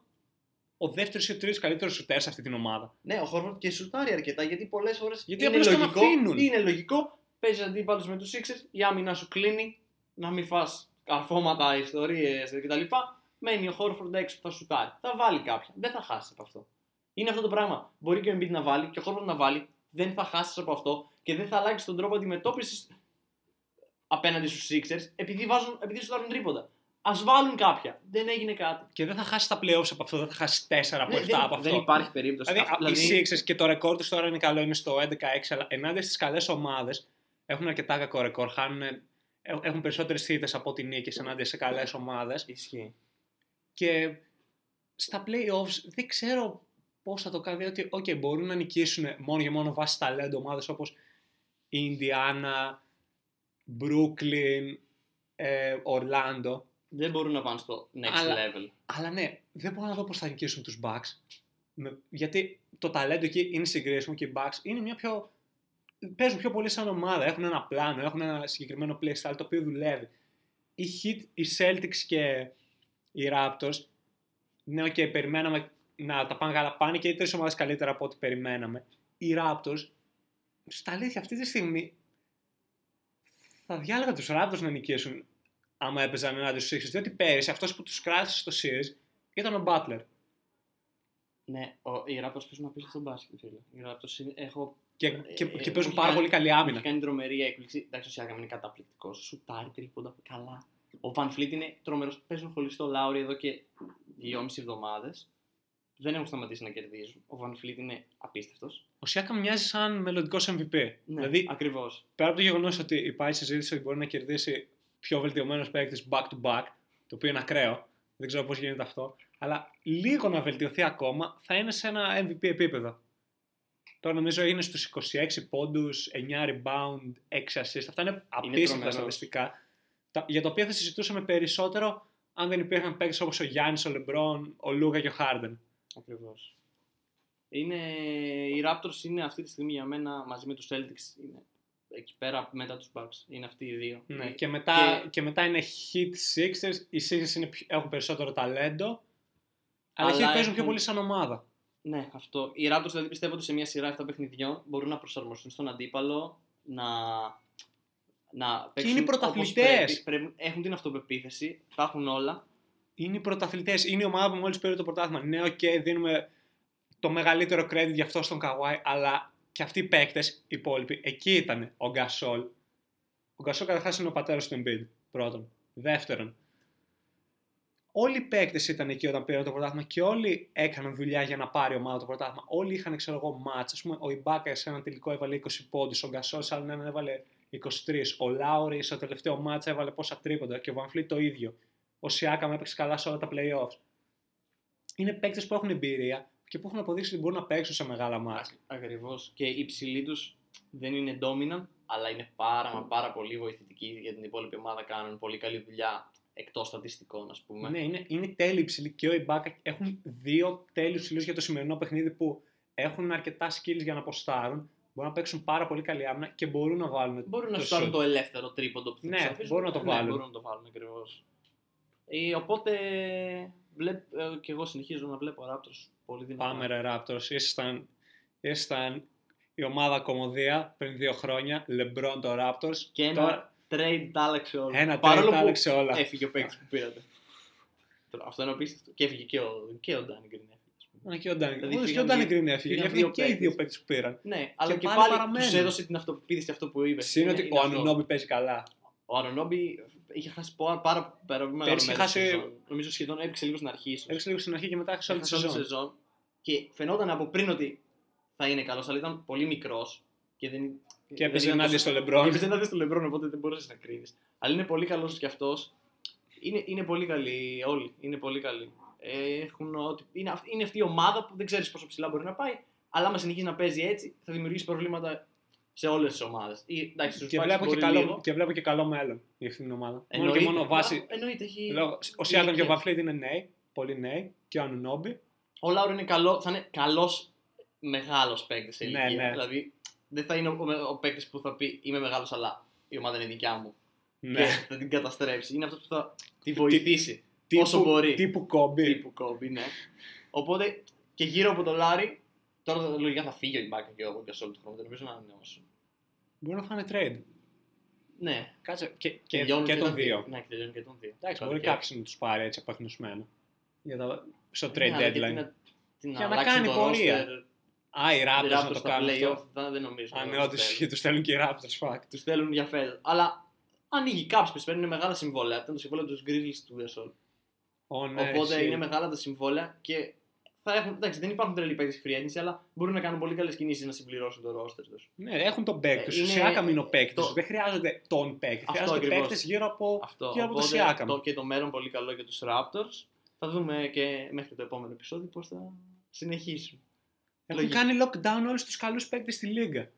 ο δεύτερος ή ο τρίτος καλύτερος σουτέρ σε αυτή την ομάδα. Ναι, ο Horford και σουτάρει αρκετά γιατί πολλές φορές Γιατί είναι απλώς τον λογικό. αφήνουν. Είναι λογικό, παίζεις αντίπαλους με τους Sixers, η άμυνα σου κλείνει, να μην φας καρφώματα, ιστορίες κτλ. Μένει ο Horford έξω, θα σουτάρει. Θα βάλει κάποια. Δεν θα χάσεις από αυτό. Είναι αυτό το πράγμα. Μπορεί και ο Embiid να βάλει και ο Horford να βάλει. Δεν θα χάσεις από αυτό και δεν θα αλλάξεις τον τρόπο αντιμετώπισης απέναντι στους Sixers επειδή, βάζουν, επειδή σουτάρουν τρίποντα. Α βάλουν κάποια. Δεν έγινε κάτι. Και δεν θα χάσει τα playoffs από αυτό, δεν θα χάσει 4 από 7 Ναι, δεν, από αυτό. δεν υπάρχει περίπτωση. Δηλαδή, Αυτό- οι Sixers και το ρεκόρ τους τώρα είναι καλό, είναι στο 11-6, αλλά ενάντια στις καλές ομάδες έχουν αρκετά κακό ρεκόρ. Χάνουν, έχουν περισσότερες θήτε από ό,τι νίκες ενάντια σε καλές ομάδες. Ισχύει. Και στα playoffs δεν ξέρω πώς θα το κάνει. Διότι, OK, μπορούν να νικήσουν μόνο και μόνο βάσει ταλέντο ομάδες όπως η Indiana, Brooklyn, ε, Orlando. Δεν μπορούν να πάνε στο next Αλλά- level. Αλλά ναι, δεν μπορώ να δω πώς θα νικήσουν τους Bucks. Με- γιατί το ταλέντο εκεί είναι συγκρίσιμο και οι Bucks είναι μια πιο. παίζουν πιο πολύ σαν ομάδα. Έχουν ένα πλάνο, έχουν ένα συγκεκριμένο playstyle το οποίο δουλεύει. Οι Heat, οι Celtics και οι Raptors, ναι, και περιμέναμε να τα πάνε καλά. Πάνε και οι τρεις ομάδες καλύτερα από ό,τι περιμέναμε. Οι Raptors, στα αλήθεια, αυτή τη στιγμή θα διάλεγα τους Raptors να νικήσουν άμα έπαιζαν ενάντια στους Sixers. Διότι πέρυσι αυτός που τους κράτησε στο series ήταν ο Butler. Ναι, ο, οι Raptors παίζουν απίστευτο μπάσκετ, φίλε. Οι Raptors είναι, έχω, Και, Ε, και, ε, και μου παίζουν έχει πάρα κάνει- πολύ καλή μου άμυνα. έχει κάνει τρομερή έκπληξη. Εντάξει, ο Siakam είναι καταπληκτικός. Σουτάρει τρίποντα καλά. Ο Van Fleet είναι τρομερός. Παίζουν χωρί το Λάουρι εδώ και δυόμιση εβδομάδες. Δεν έχουν σταματήσει να κερδίζουν. Ο Van Fleet είναι απίστευτος. Ο Siakam μοιάζει σαν μελλοντικός MVP. Ναι, Δηλαδή, ακριβώς. πέρα από το γεγονός ότι υπάρχει συζήτηση ότι μπορεί να κερδίσει πιο βελτιωμένος παίκτης back to back, το οποίο είναι ακραίο, δεν ξέρω πώς γίνεται αυτό, αλλά λίγο να βελτιωθεί ακόμα θα είναι σε ένα MVP επίπεδο. Τώρα νομίζω είναι στους 26 πόντους, 9 rebound, 6 assist. Αυτά είναι απίστευτα τρομερός. στατιστικά. Τα- Για τα οποία θα συζητούσαμε περισσότερο αν δεν υπήρχαν παίκτες όπως ο Γιάννης, ο Λεμπρόν, ο Λούγα και ο Χάρντεν. Ακριβώς. Είναι, οι Raptors είναι αυτή τη στιγμή για μένα μαζί με τους Celtics είναι εκεί πέρα μετά τους Bucks. Είναι αυτοί οι δύο. Ναι, Ε, και, μετά, και... μετά είναι Heat Sixers. Οι Sixers είναι, πιο- έχουν περισσότερο ταλέντο. Αλλά, οι Αλλά Heat παίζουν πιο έχουν- πολύ σαν ομάδα. Ναι, αυτό. Οι Raptors δηλαδή πιστεύω ότι σε μια σειρά 7 παιχνιδιών μπορούν να προσαρμοστούν στον αντίπαλο, να, να παίξουν είναι οι όπως πρωταθλητές. Πρέπει, πρέπει- έχουν την αυτοπεποίθηση, τα έχουν όλα. Είναι οι πρωταθλητές. Είναι η ομάδα που μόλις πήρε το πρωτάθλημα. Ναι, οκ, δίνουμε το μεγαλύτερο credit γι' αυτό στον Καουάι, αλλά και αυτοί οι παίκτες, οι υπόλοιποι, εκεί ήταν ο Γκασόλ. Ο Γκασόλ καταρχάς είναι ο πατέρας του Embiid. Πρώτον. Δεύτερον, όλοι οι παίκτες ήταν εκεί όταν πήραν το πρωτάθλημα και όλοι έκαναν δουλειά για να πάρει η ομάδα το πρωτάθλημα. Όλοι είχαν, ξέρω εγώ, μάτς. Α πούμε, ο Ιμπάκα σε ένα τελικό έβαλε 20 πόντους, ο Γκασόλ σε άλλον έναν έβαλε 23. Ο Λάουρι στο τελευταίο μάτς έβαλε πόσα τρίποντα και ο Βανφλή το ίδιο. Ο Σιάκαμ έπαιξε καλά σε όλα τα playoffs. Είναι παίκτες που έχουν εμπειρία και που έχουν αποδείξει ότι μπορούν να παίξουν σε μεγάλα μάτς. Ακριβώς. Και οι ψηλοί τους δεν είναι dominant, αλλά είναι πάρα, μα πάρα πολύ βοηθητικοί για την υπόλοιπη ομάδα. Κάνουν πολύ καλή δουλειά εκτός στατιστικών, ας πούμε. Ναι, είναι, είναι τέλειοι ψηλοί και ο Ιμπάκα έχουν δύο τέλειους ψηλού για το σημερινό παιχνίδι που έχουν αρκετά skills για να αποστάρουν. Μπορούν να παίξουν πάρα πολύ καλή άμυνα και μπορούν να βάλουν. Μπορούν να το σου κάνουν shoot. το ελεύθερο τρίποντο που θα Ναι, τους αφήσουν. μπορούν να το Ναι, βάλουν. μπορούν να το βάλουν ακριβώς. Ε, οπότε βλέπ, ε, και εγώ συνεχίζω να βλέπω Raptors πολύ δυνατά. Πάμε ρε Raptors. Ήσασταν, ήσασταν η ομάδα κομμωδία πριν δύο χρόνια. LeBron το Raptors. Και ένα Τώρα- trade τα άλλαξε όλα. Ένα Παρόλο trade τα που άλλαξε όλα. Έφυγε ο παίκτης που πήρατε. Τώρα, Αυτό είναι απίστευτο. Και έφυγε και ο, και ο Danny Green. έφυγε, ας πούμε. Ναι, και ο Ντάνι Δηλαδή Όντως και ο φύγαν Ντάνι δύο- Γκριν έφυγε. φύγαν Έφυγαν δύο και οι παίκτες. δύο παίκτες που πήραν. Ναι, αλλά και, πάλι πάλι, παραμένουν. τους έδωσε την αυτοπεποίθηση αυτό που είπε. Συν ότι ο Ανουνόμπι παίζει καλά. Ο Ανουνόμπι είχε χάσει πάρα, πάρα, πάρα μεγάλο Πέρσι μέρος χάσε- της σεζόν. Νομίζω σχεδόν έπαιξε λίγο στην αρχή ίσως. Έπαιξε λίγο στην αρχή και μετά έχασε όλη τη Έχασε όλη τη σεζόν. σεζόν. Και φαινόταν από πριν ότι θα είναι καλός, αλλά ήταν πολύ μικρός. Και, δεν... Και έπαιζε δεν ενάντια ήταν στο τόσο- Λεμπρόν. Και έπαιζε ενάντια στο Λεμπρόν, οπότε δεν μπορούσες να κρίνεις. Αλλά είναι πολύ καλός κι αυτός. Είναι, είναι πολύ καλοί όλοι. Είναι πολύ καλοί. Ε, έχουν ότι... είναι, αυ- είναι αυτή η ομάδα που δεν ξέρεις πόσο ψηλά μπορεί να πάει. Αλλά άμα συνεχίζεις να παίζει έτσι, θα δημιουργήσεις προβλήματα σε όλες τις ομάδες. Και βλέπω και, καλό, και βλέπω και καλό μέλλον για αυτήν την ομάδα. Μόνο και μόνο βάση. Εννοείται, έχει... Λόγω, ο Σιάκαμ και ο ηλικία. Βαφλίτ είναι νέοι, πολύ νέοι. Και ο Ανουνόμπι. Ο Λάουρο είναι καλό, θα είναι καλός μεγάλος παίκτης σε Ναι, ηλικία. ναι. Δηλαδή δεν θα είναι ο, ο, ο παίκτης που θα πει Είμαι μεγάλος, αλλά η ομάδα είναι δικιά μου. Ναι. Και θα την καταστρέψει. Είναι αυτός που θα τη βοηθήσει. Τύπου- όσο μπορεί. Τύπου κόμπι. Τύπου κόμπι, ναι. Οπότε και γύρω από τον Λάρι, τώρα λογικά θα φύγει ο Ιμπάκα και ο Γκασόλ του χρόνου. Δεν νομίζω να ανανεώσουν. Μπορεί να φάνε trade. Ναι, Κάτσε. Και, και, τελειώνουν και τα τον δύο. Ναι, και τελειώνουν και τον δύο. Εντάξει, μπορεί Καλοκαίρι. κάποιος να τους πάρει έτσι απαχνωσμένο. Για τα... Στο Ναι, trade αλλά γιατί deadline. να- τι Για να αλλάξουν κάνει το πορεία. roster, Α, οι οι Raptors να Raptors το στα κάνουν playoff, αυτό. δεν δεν νομίζω. Α, να ναι, το όντως θέλουν. ισχύει, τους στέλνουν και οι Raptors, fuck. Τους θέλουν για φέτο. Αλλά ανοίγει κάποιους, παίρνουν μεγάλα συμβόλαια. Ήταν το συμβόλαιο του Grizzlies του Gasol. Ω, ναι, Οπότε ισχύει. είναι μεγάλα τα συμβόλαια και θα έχουν, εντάξει, δεν υπάρχουν τρελοί παίκτες free agency, αλλά μπορούν να κάνουν πολύ καλές κινήσεις να συμπληρώσουν το roster τους. Ναι, έχουν τον παίκτη Ε, του. είναι- Σιάκαμ είναι ο παίκτη το- τους. Δεν χρειάζονται τον παίκτη. Αυτό Χρειάζονται ακριβώς. παίκτες γύρω από, Αυτό. γύρω από το Οπότε Σιάκαμ. το, και το μέλλον πολύ καλό για τους Raptors. Θα δούμε και μέχρι το επόμενο επεισόδιο πώς θα συνεχίσουν. Έχουν λογικό. κάνει lockdown όλους τους καλούς παίκτες στη λίγα.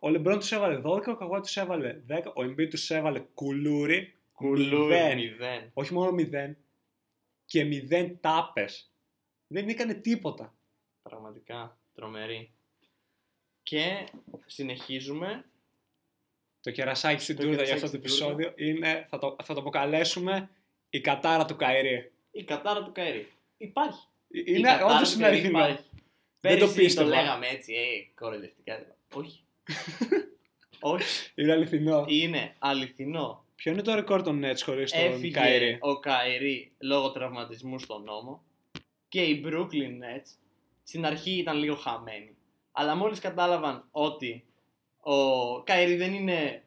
Ο Λεμπρόν τους έβαλε 12, ο Καγουά τους έβαλε 10, ο Embiid τους έβαλε κουλούρι. μηδέν. μηδέν. Όχι μόνο 0 και 0 τάπες. Δεν έκανε τίποτα. Πραγματικά τρομερή. Και συνεχίζουμε. Το κερασάκι στην Το τούρτα για κερασάκι αυτό το στην τούρτα. επεισόδιο είναι, θα το, θα το αποκαλέσουμε η κατάρα του Καϊρή. Η κατάρα του Καερή. Υπάρχει. Η Είναι κατάρα όντως του είναι Καηρή αληθινό. υπάρχει. Δεν το Πέρυσι πίστευα. Το λέγαμε έτσι, ε, κοροϊδευτικά. Όχι. Όχι. Είναι αληθινό. Είναι αληθινό. Ποιο είναι το ρεκόρ των Nets χωρίς τον Έφυγε Καϊρή; ο Καερή λόγω τραυματισμού στον νόμο και οι Brooklyn Nets στην αρχή ήταν λίγο χαμένοι. Αλλά μόλις κατάλαβαν ότι ο Καερή δεν είναι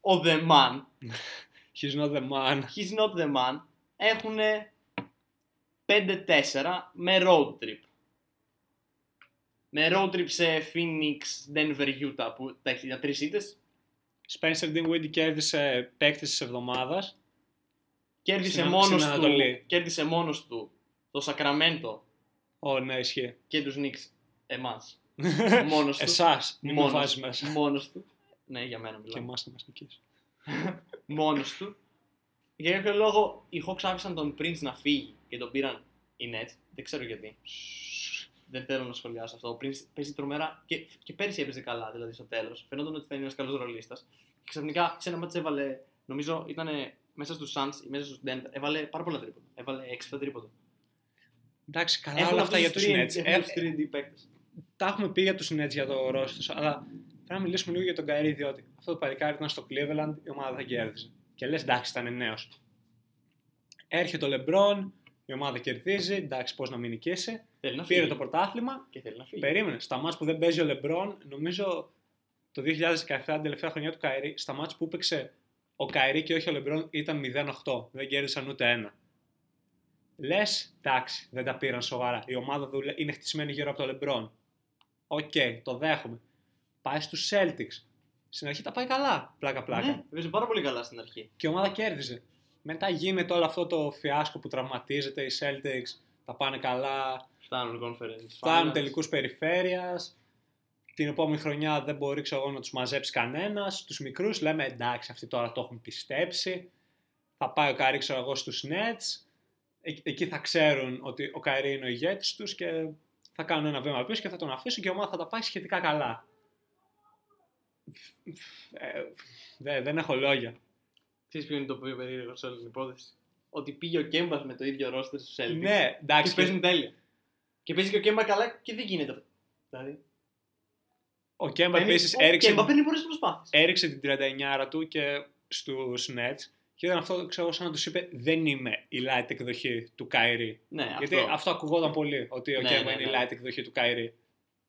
ο the man, He's not the man. he's not the man, έχουν 5-4 με road trip. Με road trip σε Phoenix, Denver, Utah που τα έχεις για τρεις ήττες. Spencer Dinwiddie κέρδισε παίκτης της εβδομάδας. Κέρδισε Στην- μόνος, στην του, Ανατολή. κέρδισε μόνος του το Sacramento Ω, ναι, ισχύει. και τους Knicks εμάς. Μόνος τους. Εσάς, μην με Μόνος. βάζεις μέσα. Μόνος του. Ναι, για μένα Και μιλάω. εμά να μας νικήσει. Μόνος του. Για κάποιο λόγο οι Hawks άφησαν τον Prince να φύγει και τον πήραν οι Nets. Δεν ξέρω γιατί. δεν θέλω να σχολιάσω αυτό. Ο Prince παίζει τρομερά και, και πέρσι έπαιζε καλά, δηλαδή στο τέλος. Φαινόταν ότι θα είναι ένας καλός ρολίστας. Και ξαφνικά σε ένα μάτσο έβαλε, νομίζω ήταν μέσα στους Suns ή μέσα στους Denver, έβαλε πάρα πολλά τρίποτα. Έβαλε 6 τρίποτα. Εντάξει, καλά όλα αυτά για τους Nets. Έχουν Ε, τους 3D παίκτες. τα έχουμε πει για τους Nets για το ρόστο, αλλά πρέπει να μιλήσουμε λίγο για τον Καϊρή, διότι αυτό το παλικάρι ήταν στο Cleveland, η ομάδα θα κέρδιζε. Και λες, εντάξει, ήταν νέος. Έρχεται ο LeBron, η ομάδα κερδίζει, εντάξει, πώς να μην νικήσει. Θέλει να Πήρε φύγει. το πρωτάθλημα. Και θέλει να φύγει. Περίμενε. Στα μάτς που δεν παίζει ο LeBron, νομίζω το 2017, την τελευταία χρονιά του Kyrie, στα μάτς που έπαιξε ο Kyrie και όχι ο LeBron ήταν 0-8. Δεν κέρδισαν ούτε ένα. Λες, εντάξει, δεν τα πήραν σοβαρά. Η ομάδα δουλε... είναι χτισμένη γύρω από το LeBron. OK, το δέχομαι. Πάει στους Celtics. Στην αρχή τα πάει καλά, πλάκα-πλάκα. Ναι, παίζει πάρα πολύ καλά στην αρχή. Και η ομάδα κέρδιζε. Μετά γίνεται όλο αυτό το φιάσκο που τραυματίζεται, οι Celtics τα πάνε καλά, Φτάνουν conference. φτάνουν finals. τελικούς περιφέρειας. Την επόμενη χρονιά δεν μπορεί ξέρω, εγώ, να τους μαζέψει κανένας. Τους μικρούς λέμε εντάξει, αυτοί τώρα το έχουν πιστέψει. Θα πάει ο Kyrie, ξέρω εγώ, στους Nets. Ε, εκεί θα ξέρουν ότι ο Kyrie είναι ο ηγέτης τους και θα κάνουν ένα βήμα πίσω και θα τον αφήσουν και η ομάδα θα τα πάει σχετικά καλά. Ε, δε- δεν έχω λόγια. Ξέρεις ποιο είναι το πιο περίεργο σε όλη την υπόθεση; Ότι πήγε ο Κέμπα με το ίδιο ρόστερ στους Celtics. Ναι, Και εντάξει. παίζουν τέλεια. Και παίζει και ο Κέμπα καλά και δεν γίνεται αυτό. Δηλαδή. Ο Κέμπα παίρνει- επίσης ο έριξε, Κέμπα παίρνει πολλές προσπάθειες. έριξε την 39 του και στους Nets και ήταν αυτό, ξέρω, σαν να τους είπε δεν είμαι η light εκδοχή του Καϊρή. Ναι, Γιατί αυτό. αυτό ακουγόταν πολύ, ότι ο Ναι, Κέμπα ναι, είναι η ναι. light εκδοχή του Καϊρή.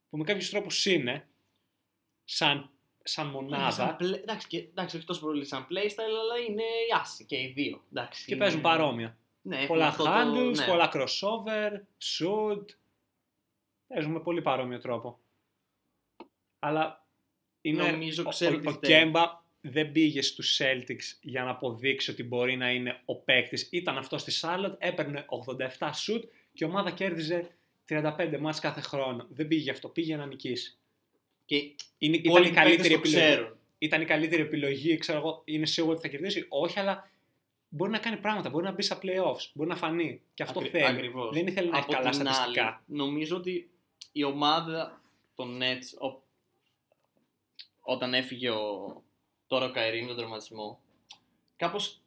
Που με κάποιους τρόπους είναι, σαν, σαν Είναι σαν μονάδα, play- Εντάξει, και, εντάξει, όχι τόσο πολύ σαν playstyle, αλλά είναι οι άσοι και οι δύο. Εντάξει, και είναι- παίζουν παρόμοια. Ναι, έχουν πολλά αυτό το- handles, ναι. πολλά crossover, shoot. Παίζουν με πολύ παρόμοιο τρόπο. Αλλά είναι, Νομίζω, ο, ξέρω ο, τι ο φταίει. Κέμπα δεν πήγε στους Celtics για να αποδείξει ότι μπορεί να είναι ο παίκτης. Ήταν αυτό στη Charlotte, έπαιρνε 87 shoot και η ομάδα κέρδιζε 35 μάτς κάθε χρόνο. Δεν πήγε γι' αυτό, πήγε για να νικήσει. Και Είναι, ήταν, πολλοί η καλύτερη παίκτες το επιλογή, ξέρουν. ήταν η καλύτερη επιλογή, ξέρω εγώ, είναι σίγουρο ότι θα κερδίσει. Όχι, αλλά μπορεί να κάνει πράγματα, μπορεί να μπει στα playoffs, μπορεί να φανεί. Και αυτό Ακρι- θέλει. ακριβώς. Δεν ήθελε να έχει Από καλά την στατιστικά. άλλη, νομίζω ότι η ομάδα των Nets, ο- όταν έφυγε ο, τώρα ο Καϊρή με τον τραυματισμό, κάπως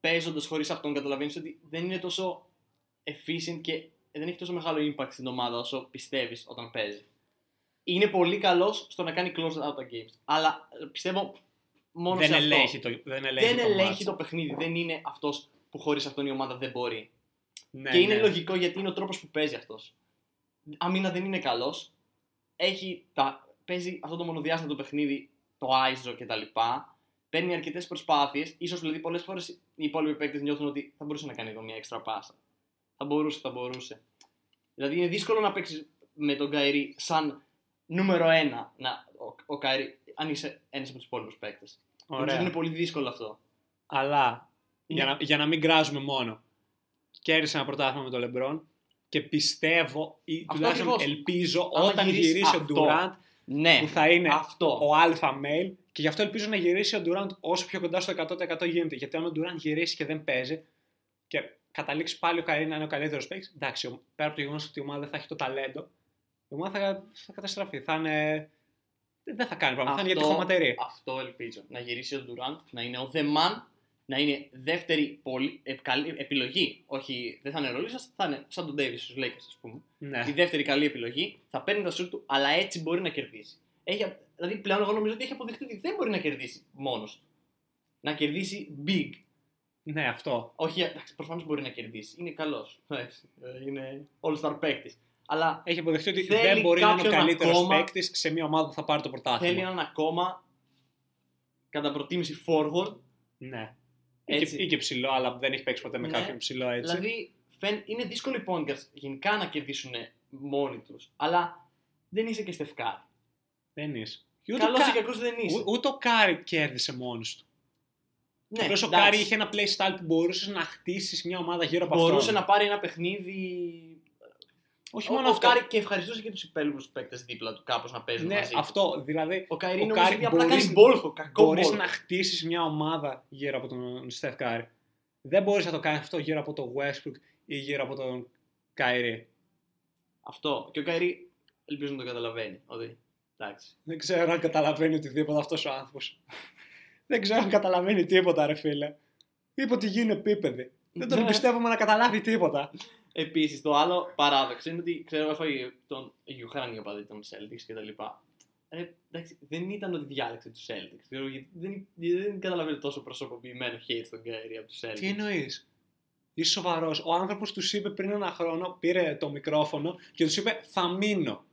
παίζοντας χωρίς αυτόν καταλαβαίνεις ότι δεν είναι τόσο efficient και δεν έχει τόσο μεγάλο impact στην ομάδα όσο πιστεύεις όταν παίζει. Είναι πολύ καλός στο να κάνει close out the games. Αλλά ε, πιστεύω μόνο δεν σε αυτό. ελέγχει το, δεν ελέγχει δεν το ελέγχει match. το παιχνίδι. Δεν είναι αυτός που χωρίς αυτόν η ομάδα δεν μπορεί. Ναι, και είναι ναι. λογικό γιατί είναι ο τρόπος που παίζει αυτός. Αμήνα δεν είναι καλός. Έχει τα... Παίζει αυτό το μονοδιάστατο το παιχνίδι, το ISO κτλ. Παίρνει αρκετές προσπάθειες. Ίσως δηλαδή πολλές φορές οι υπόλοιποι παίκτες νιώθουν ότι θα μπορούσε να κάνει εδώ μια έξτρα πάσα. Θα μπορούσε, θα μπορούσε. Δηλαδή είναι δύσκολο να παίξεις με τον Καϊρή σαν νούμερο ένα. Να, ο, ο Καϊρή, αν είσαι ένας από τους υπόλοιπους παίκτες. Νομίζω Ωραία. ότι είναι πολύ δύσκολο αυτό. Αλλά για Είναι- να, για να μην κράζουμε μόνο. Κέρδισε ένα πρωτάθλημα με τον Λεμπρόν και πιστεύω ή Αυτό τουλάχιστον ακριβώς. ελπίζω Άμα όταν γυρίσεις γυρίσει ο αυτό, Durant Ναι, που θα είναι αυτό. ο αλφα male και γι' αυτό ελπίζω να γυρίσει ο Durant όσο πιο κοντά στο 100% γίνεται. Γιατί αν ο Durant γυρίσει και δεν παίζει και καταλήξει πάλι ο Καρύν να είναι ο καλύτερος παίκτης, εντάξει, ο- πέρα από το γεγονός ότι η ομάδα δεν θα έχει το ταλέντο, η ομάδα θα, θα καταστραφεί. Θα είναι. Δεν θα κάνει πράγματα. Θα είναι γιατί χωματερή. Αυτό ελπίζω. Να γυρίσει ο Durant, να είναι ο The Man, να είναι δεύτερη πολύ, ε, καλή επιλογή. Όχι, δεν θα είναι ρολίστα, θα είναι σαν τον Davis στους Lakers, ας πούμε. Ναι. Η δεύτερη καλή επιλογή, θα παίρνει τα σουτ του, αλλά έτσι μπορεί να κερδίσει. Έχει, δηλαδή πλέον εγώ νομίζω ότι έχει αποδειχθεί ότι δεν μπορεί να κερδίσει μόνος του. Να κερδίσει big. ναι, αυτό. Όχι, εντάξει, προφανώς μπορεί να κερδίσει. Είναι καλός. Είναι all-star παίκτης. Αλλά Έχει αποδεχτεί ότι Θέλει δεν μπορεί να είναι ο κάποιον καλύτερος ακόμα- παίκτης σε μια ομάδα που θα πάρει το θέλει πρωτάθλημα. έναν ακόμα κατά προτίμηση forward Ναι. Έτσι. Ή και, ή και ψηλό, αλλά δεν έχει παίξει ποτέ με Ναι. κάποιον ψηλό έτσι. Δηλαδή, φαίν, είναι δύσκολο οι point guards γενικά να κερδίσουν μόνοι τους. Αλλά δεν είσαι και Στεφ Κάρι. Δεν είσαι. Και Ούτε, Καλός ο Κα- ή κακός δεν είσαι. ού- ούτε ο Κάρι κέρδισε μόνος του. ναι, Απλώς ο εντάξει. Κάρι είχε ένα playstyle που μπορούσες να χτίσεις μια ομάδα γύρω από Μπορούσε αυτόν. να πάρει ένα παιχνίδι. Όχι Ο, μόνο ο αυτό. Κάρι και ευχαριστούσε και τους υπόλοιπους παίκτες δίπλα του κάπως να παίζουν ναι, μαζί. του. αυτό. Δηλαδή, Ο Καϊρή ο νομίζω Κάρι ότι απλά μπορείς- κάνει ball hog. Κακό μπορείς ball hog. να χτίσεις μια ομάδα γύρω από τον Στεφ Κάρι. Δεν μπορείς να το κάνεις αυτό γύρω από τον Westbrook ή γύρω από τον Καϊρή. Αυτό. Και ο Καϊρή ελπίζω να το καταλαβαίνει. Ότι εντάξει. Δεν ξέρω αν καταλαβαίνει οτιδήποτε αυτός ο άνθρωπος. Δεν ξέρω αν καταλαβαίνει τίποτα, ρε φίλε. Είπε ότι η γη είναι επίπεδη. Δεν τον Ναι. πιστεύουμε να καταλάβει τίποτα. Επίσης, το άλλο παράδοξο είναι ότι ξέρω, έφαγε το γιούχα οι οπαδοί των Celtics κτλ. Ε, εντάξει, δεν ήταν ότι διάλεξε τους Celtics. Ξέρω, γιατί δεν, γιατί δεν καταλαβαίνω τόσο προσωποποιημένο hate στον Καϊρή από τους Celtics. Τι εννοείς; Είσαι σοβαρός. Ο άνθρωπος τους είπε πριν ένα χρόνο, πήρε το μικρόφωνο και τους είπε Θα μείνω.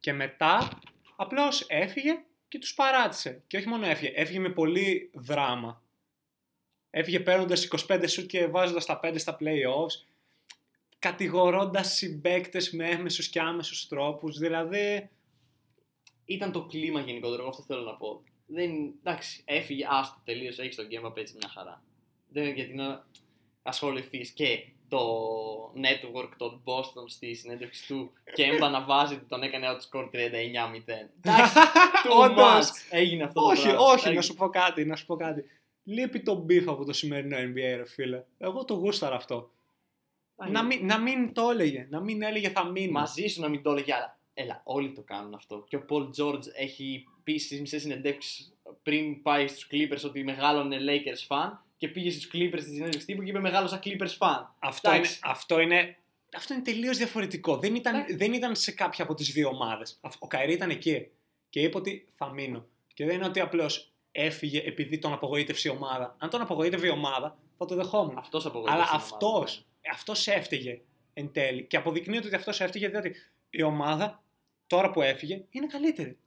Και μετά απλώς έφυγε και τους παράτησε. Και όχι μόνο έφυγε, έφυγε με πολύ δράμα. Έφυγε παίρνοντας 25 σουτ και βάζοντας τα 5 στα playoffs. Κατηγορώντας συμπαίκτες με έμεσους και άμεσους τρόπους. Δηλαδή. Ήταν το κλίμα γενικότερο, εγώ αυτό θέλω να πω. Δεν, εντάξει, έφυγε, άστο, τελείωσε, έχεις τον Kemba έτσι μια χαρά. Δεν γιατί να ασχοληθείς και το network των Boston στη συνέντευξη του και να βάζει ότι τον έκανε outscore 39-0. Εντάξει, too Όντως. much. Έγινε αυτό το όχι, πράγμα. όχι, Εντάξει, να σου πω κάτι, να σου πω κάτι. Λείπει το beef από το σημερινό NBA, ρε φίλε. Εγώ το γούσταρα αυτό. Να μην, να μην το έλεγε, να μην έλεγε θα μείνει. Μαζί σου να μην το έλεγε, αλλά έλα, όλοι το κάνουν αυτό. Και ο Paul George έχει πει στις μισές συνεντεύξεις πριν πάει στους Clippers ότι μεγάλωνε Lakers fan και πήγε στους Clippers στη συνέντευξη τύπου και είπε μεγάλωσα Clippers fan. Αυτό είναι, Εντάξει. αυτό είναι, αυτό είναι τελείως διαφορετικό. Δεν ήταν, Εντάξει. δεν ήταν σε κάποια από τις δύο ομάδες. Ο Καϊρή ήταν εκεί και είπε ότι θα μείνω. Και δεν είναι ότι απλώς έφυγε επειδή τον απογοήτευσε η ομάδα. Αν τον απογοήτευε η ομάδα, θα το δεχόμουν. Αυτός απογοήτευσε. Αλλά την ομάδα. αυτός, αυτός έφταιγε εν τέλει. Και αποδεικνύεται ότι αυτός έφταιγε διότι η ομάδα τώρα που έφυγε είναι καλύτερη.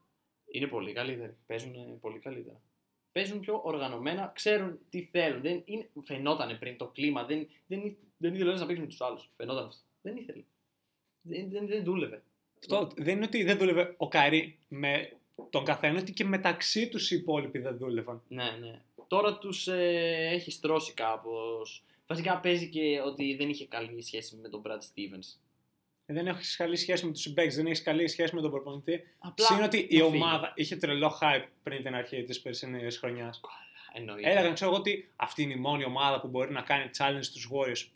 Είναι πολύ καλύτεροι. Παίζουν ε, πολύ καλύτερα. Παίζουν πιο οργανωμένα, ξέρουν τι θέλουν. Δεν είναι... Φαινόταν πριν το κλίμα. Δεν, δεν, δεν ήθελε ένας να παίξει με τους άλλους. Φαινόταν αυτό. Δεν ήθελε. Δεν, δεν, δεν δούλευε. Αυτό δεν είναι ότι δεν δούλευε ο Καϊρή με τον καθένα, ότι και μεταξύ τους οι υπόλοιποι δεν δούλευαν. Ναι, ναι. Τώρα τους ε, έχει στρώσει κάπως. Βασικά παίζει και ότι δεν είχε καλή σχέση με τον Brad Stevens. Δεν έχεις καλή σχέση με τους συμπαίκτες, δεν έχεις καλή σχέση με τον προπονητή. Απλά Συν ότι η να φύγει. ομάδα είχε τρελό hype πριν την αρχή της περσινής χρονιάς. Εννοείται. Έλεγαν, ξέρω εγώ, ότι αυτή είναι η μόνη ομάδα που μπορεί να κάνει challenge στους Warriors.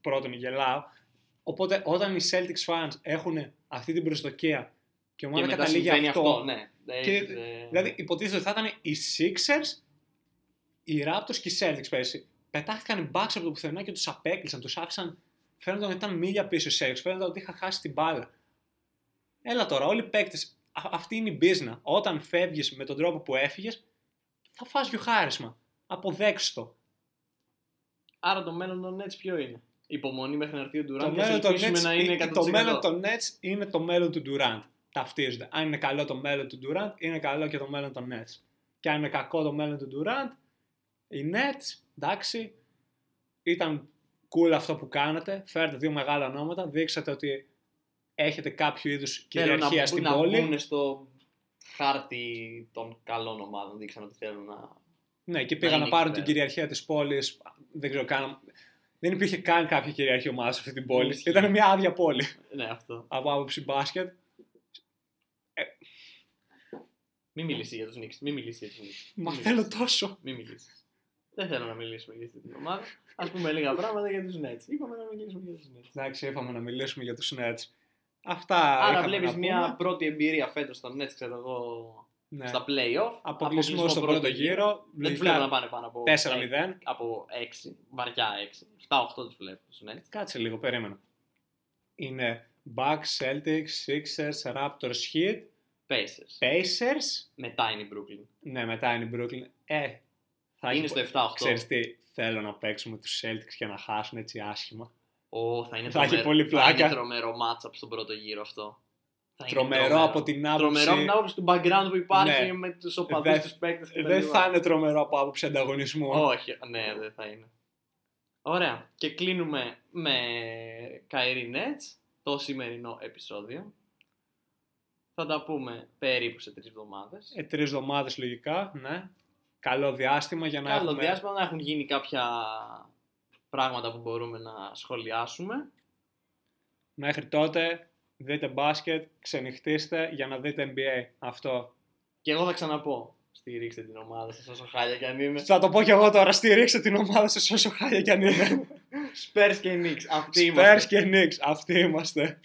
Πρώτον, γελάω. Οπότε, όταν οι Celtics fans έχουν αυτή την προσδοκία και η και ομάδα μετά καταλήγει συμβαίνει αυτό. αυτό. ναι. Και, Έχεις, ε, Δηλαδή, υποτίθεται ότι θα ήταν οι Sixers, οι Raptors και οι Celtics πέρσι. Πετάχτηκαν οι Bucks από το πουθενά και τους απέκλεισαν, τους άφησαν. Φαίνονταν ότι ήταν μίλια πίσω οι Celtics, φαίνονταν ότι είχαν χάσει την μπάλα. Έλα τώρα, όλοι οι παίκτες, αυτή είναι η business. Όταν φεύγεις με τον τρόπο που έφυγες, θα φας γιοχάρισμα. Αποδέξου το. Άρα το μέλλον των Nets ποιο είναι; Υπομονή μέχρι να έρθει ο Το Durant και μέλλον, ας των ελπίσουμε Nets, να είναι 100%. το μέλλον των Nets είναι το μέλλον του Durant. Ταυτίζονται. Αν είναι καλό το μέλλον του Durant, είναι καλό και το μέλλον των Nets. Και αν είναι κακό το μέλλον του Durant, οι Nets, εντάξει, ήταν cool αυτό που κάνατε. Φέρετε δύο μεγάλα ονόματα. Δείξατε ότι έχετε κάποιο είδους Θέλω να, κυριαρχία μπου- στην να πόλη. μπουν στο χάρτη των καλών ομάδων. Δείξαν ότι θέλουν να... Ναι, και να πήγαν να, είναι πάρουν εκεί την πέρα. κυριαρχία της πόλης. Δεν ξέρω καν. Δεν υπήρχε καν κάποια κυριαρχία ομάδας σε αυτή την πόλη. Ισχύει. Ήταν μια άδεια πόλη Ναι, αυτό. από άποψη μπάσκετ. Μην μιλήσεις για τους Knicks. Μην μιλήσεις για τους Knicks. Μα Μην θέλω μιλήσεις. τόσο. Μην μιλήσεις. Δεν θέλω να μιλήσουμε για αυτή την ομάδα. Α πούμε λίγα πράγματα για τους Nets. Είπαμε να μιλήσουμε για τους Nets. Εντάξει, είπαμε να μιλήσουμε για τους Nets. Αυτά Άρα είχαμε βλέπεις να μια πούμε. πρώτη εμπειρία φέτος των Nets, ξέρω εγώ, Ναι. στα playoff. Αποκλεισμό στον πρώτο γύρο. Δεν τους βλέπω να πάνε πάνω από 4-0. από 6, βαριά 6. 7-8 τους βλέπω τους Nets. Κάτσε λίγο, περίμενα. Είναι Bucks, Celtics, Sixers, Raptors, Heat, Pacers. Pacers. Μετά είναι η Brooklyn. Ναι, μετά είναι η Brooklyn. Ε, θα είναι έχει- στο 7-8. Ξέρεις τι, θέλω να παίξουμε τους Celtics και να χάσουν έτσι άσχημα. Ω, θα είναι Θα έχει τρομερό, πολύ Θα πλάκα. είναι τρομερό matchup στον πρώτο γύρο αυτό. Θα είναι Τρομερό από την άποψη... Τρομερό από την άποψη του background που υπάρχει Ναι. με τους οπαδούς, Δεν- τους παίκτες Δεν θα είναι τρομερό από άποψη ανταγωνισμού. Όχι, ναι, δεν θα είναι. Ωραία. Και κλείνουμε με Kyrie Nets το σημερινό επεισόδιο. Θα τα πούμε περίπου σε τρεις εβδομάδες. Ε, τρεις εβδομάδες λογικά, ναι. Καλό διάστημα για να Καλό έχουμε... διάστημα να έχουν γίνει κάποια πράγματα που μπορούμε να σχολιάσουμε. Μέχρι τότε δείτε μπάσκετ, ξενυχτήστε για να δείτε NBA. Αυτό. Και εγώ θα ξαναπώ, στηρίξτε την ομάδα σας όσο χάλια κι αν είναι. Θα το πω κι εγώ τώρα, στηρίξτε την ομάδα σας όσο χάλια κι αν είναι. Spurs και Knicks, αυτοί Spurs είμαστε. και Knicks, αυτοί είμαστε.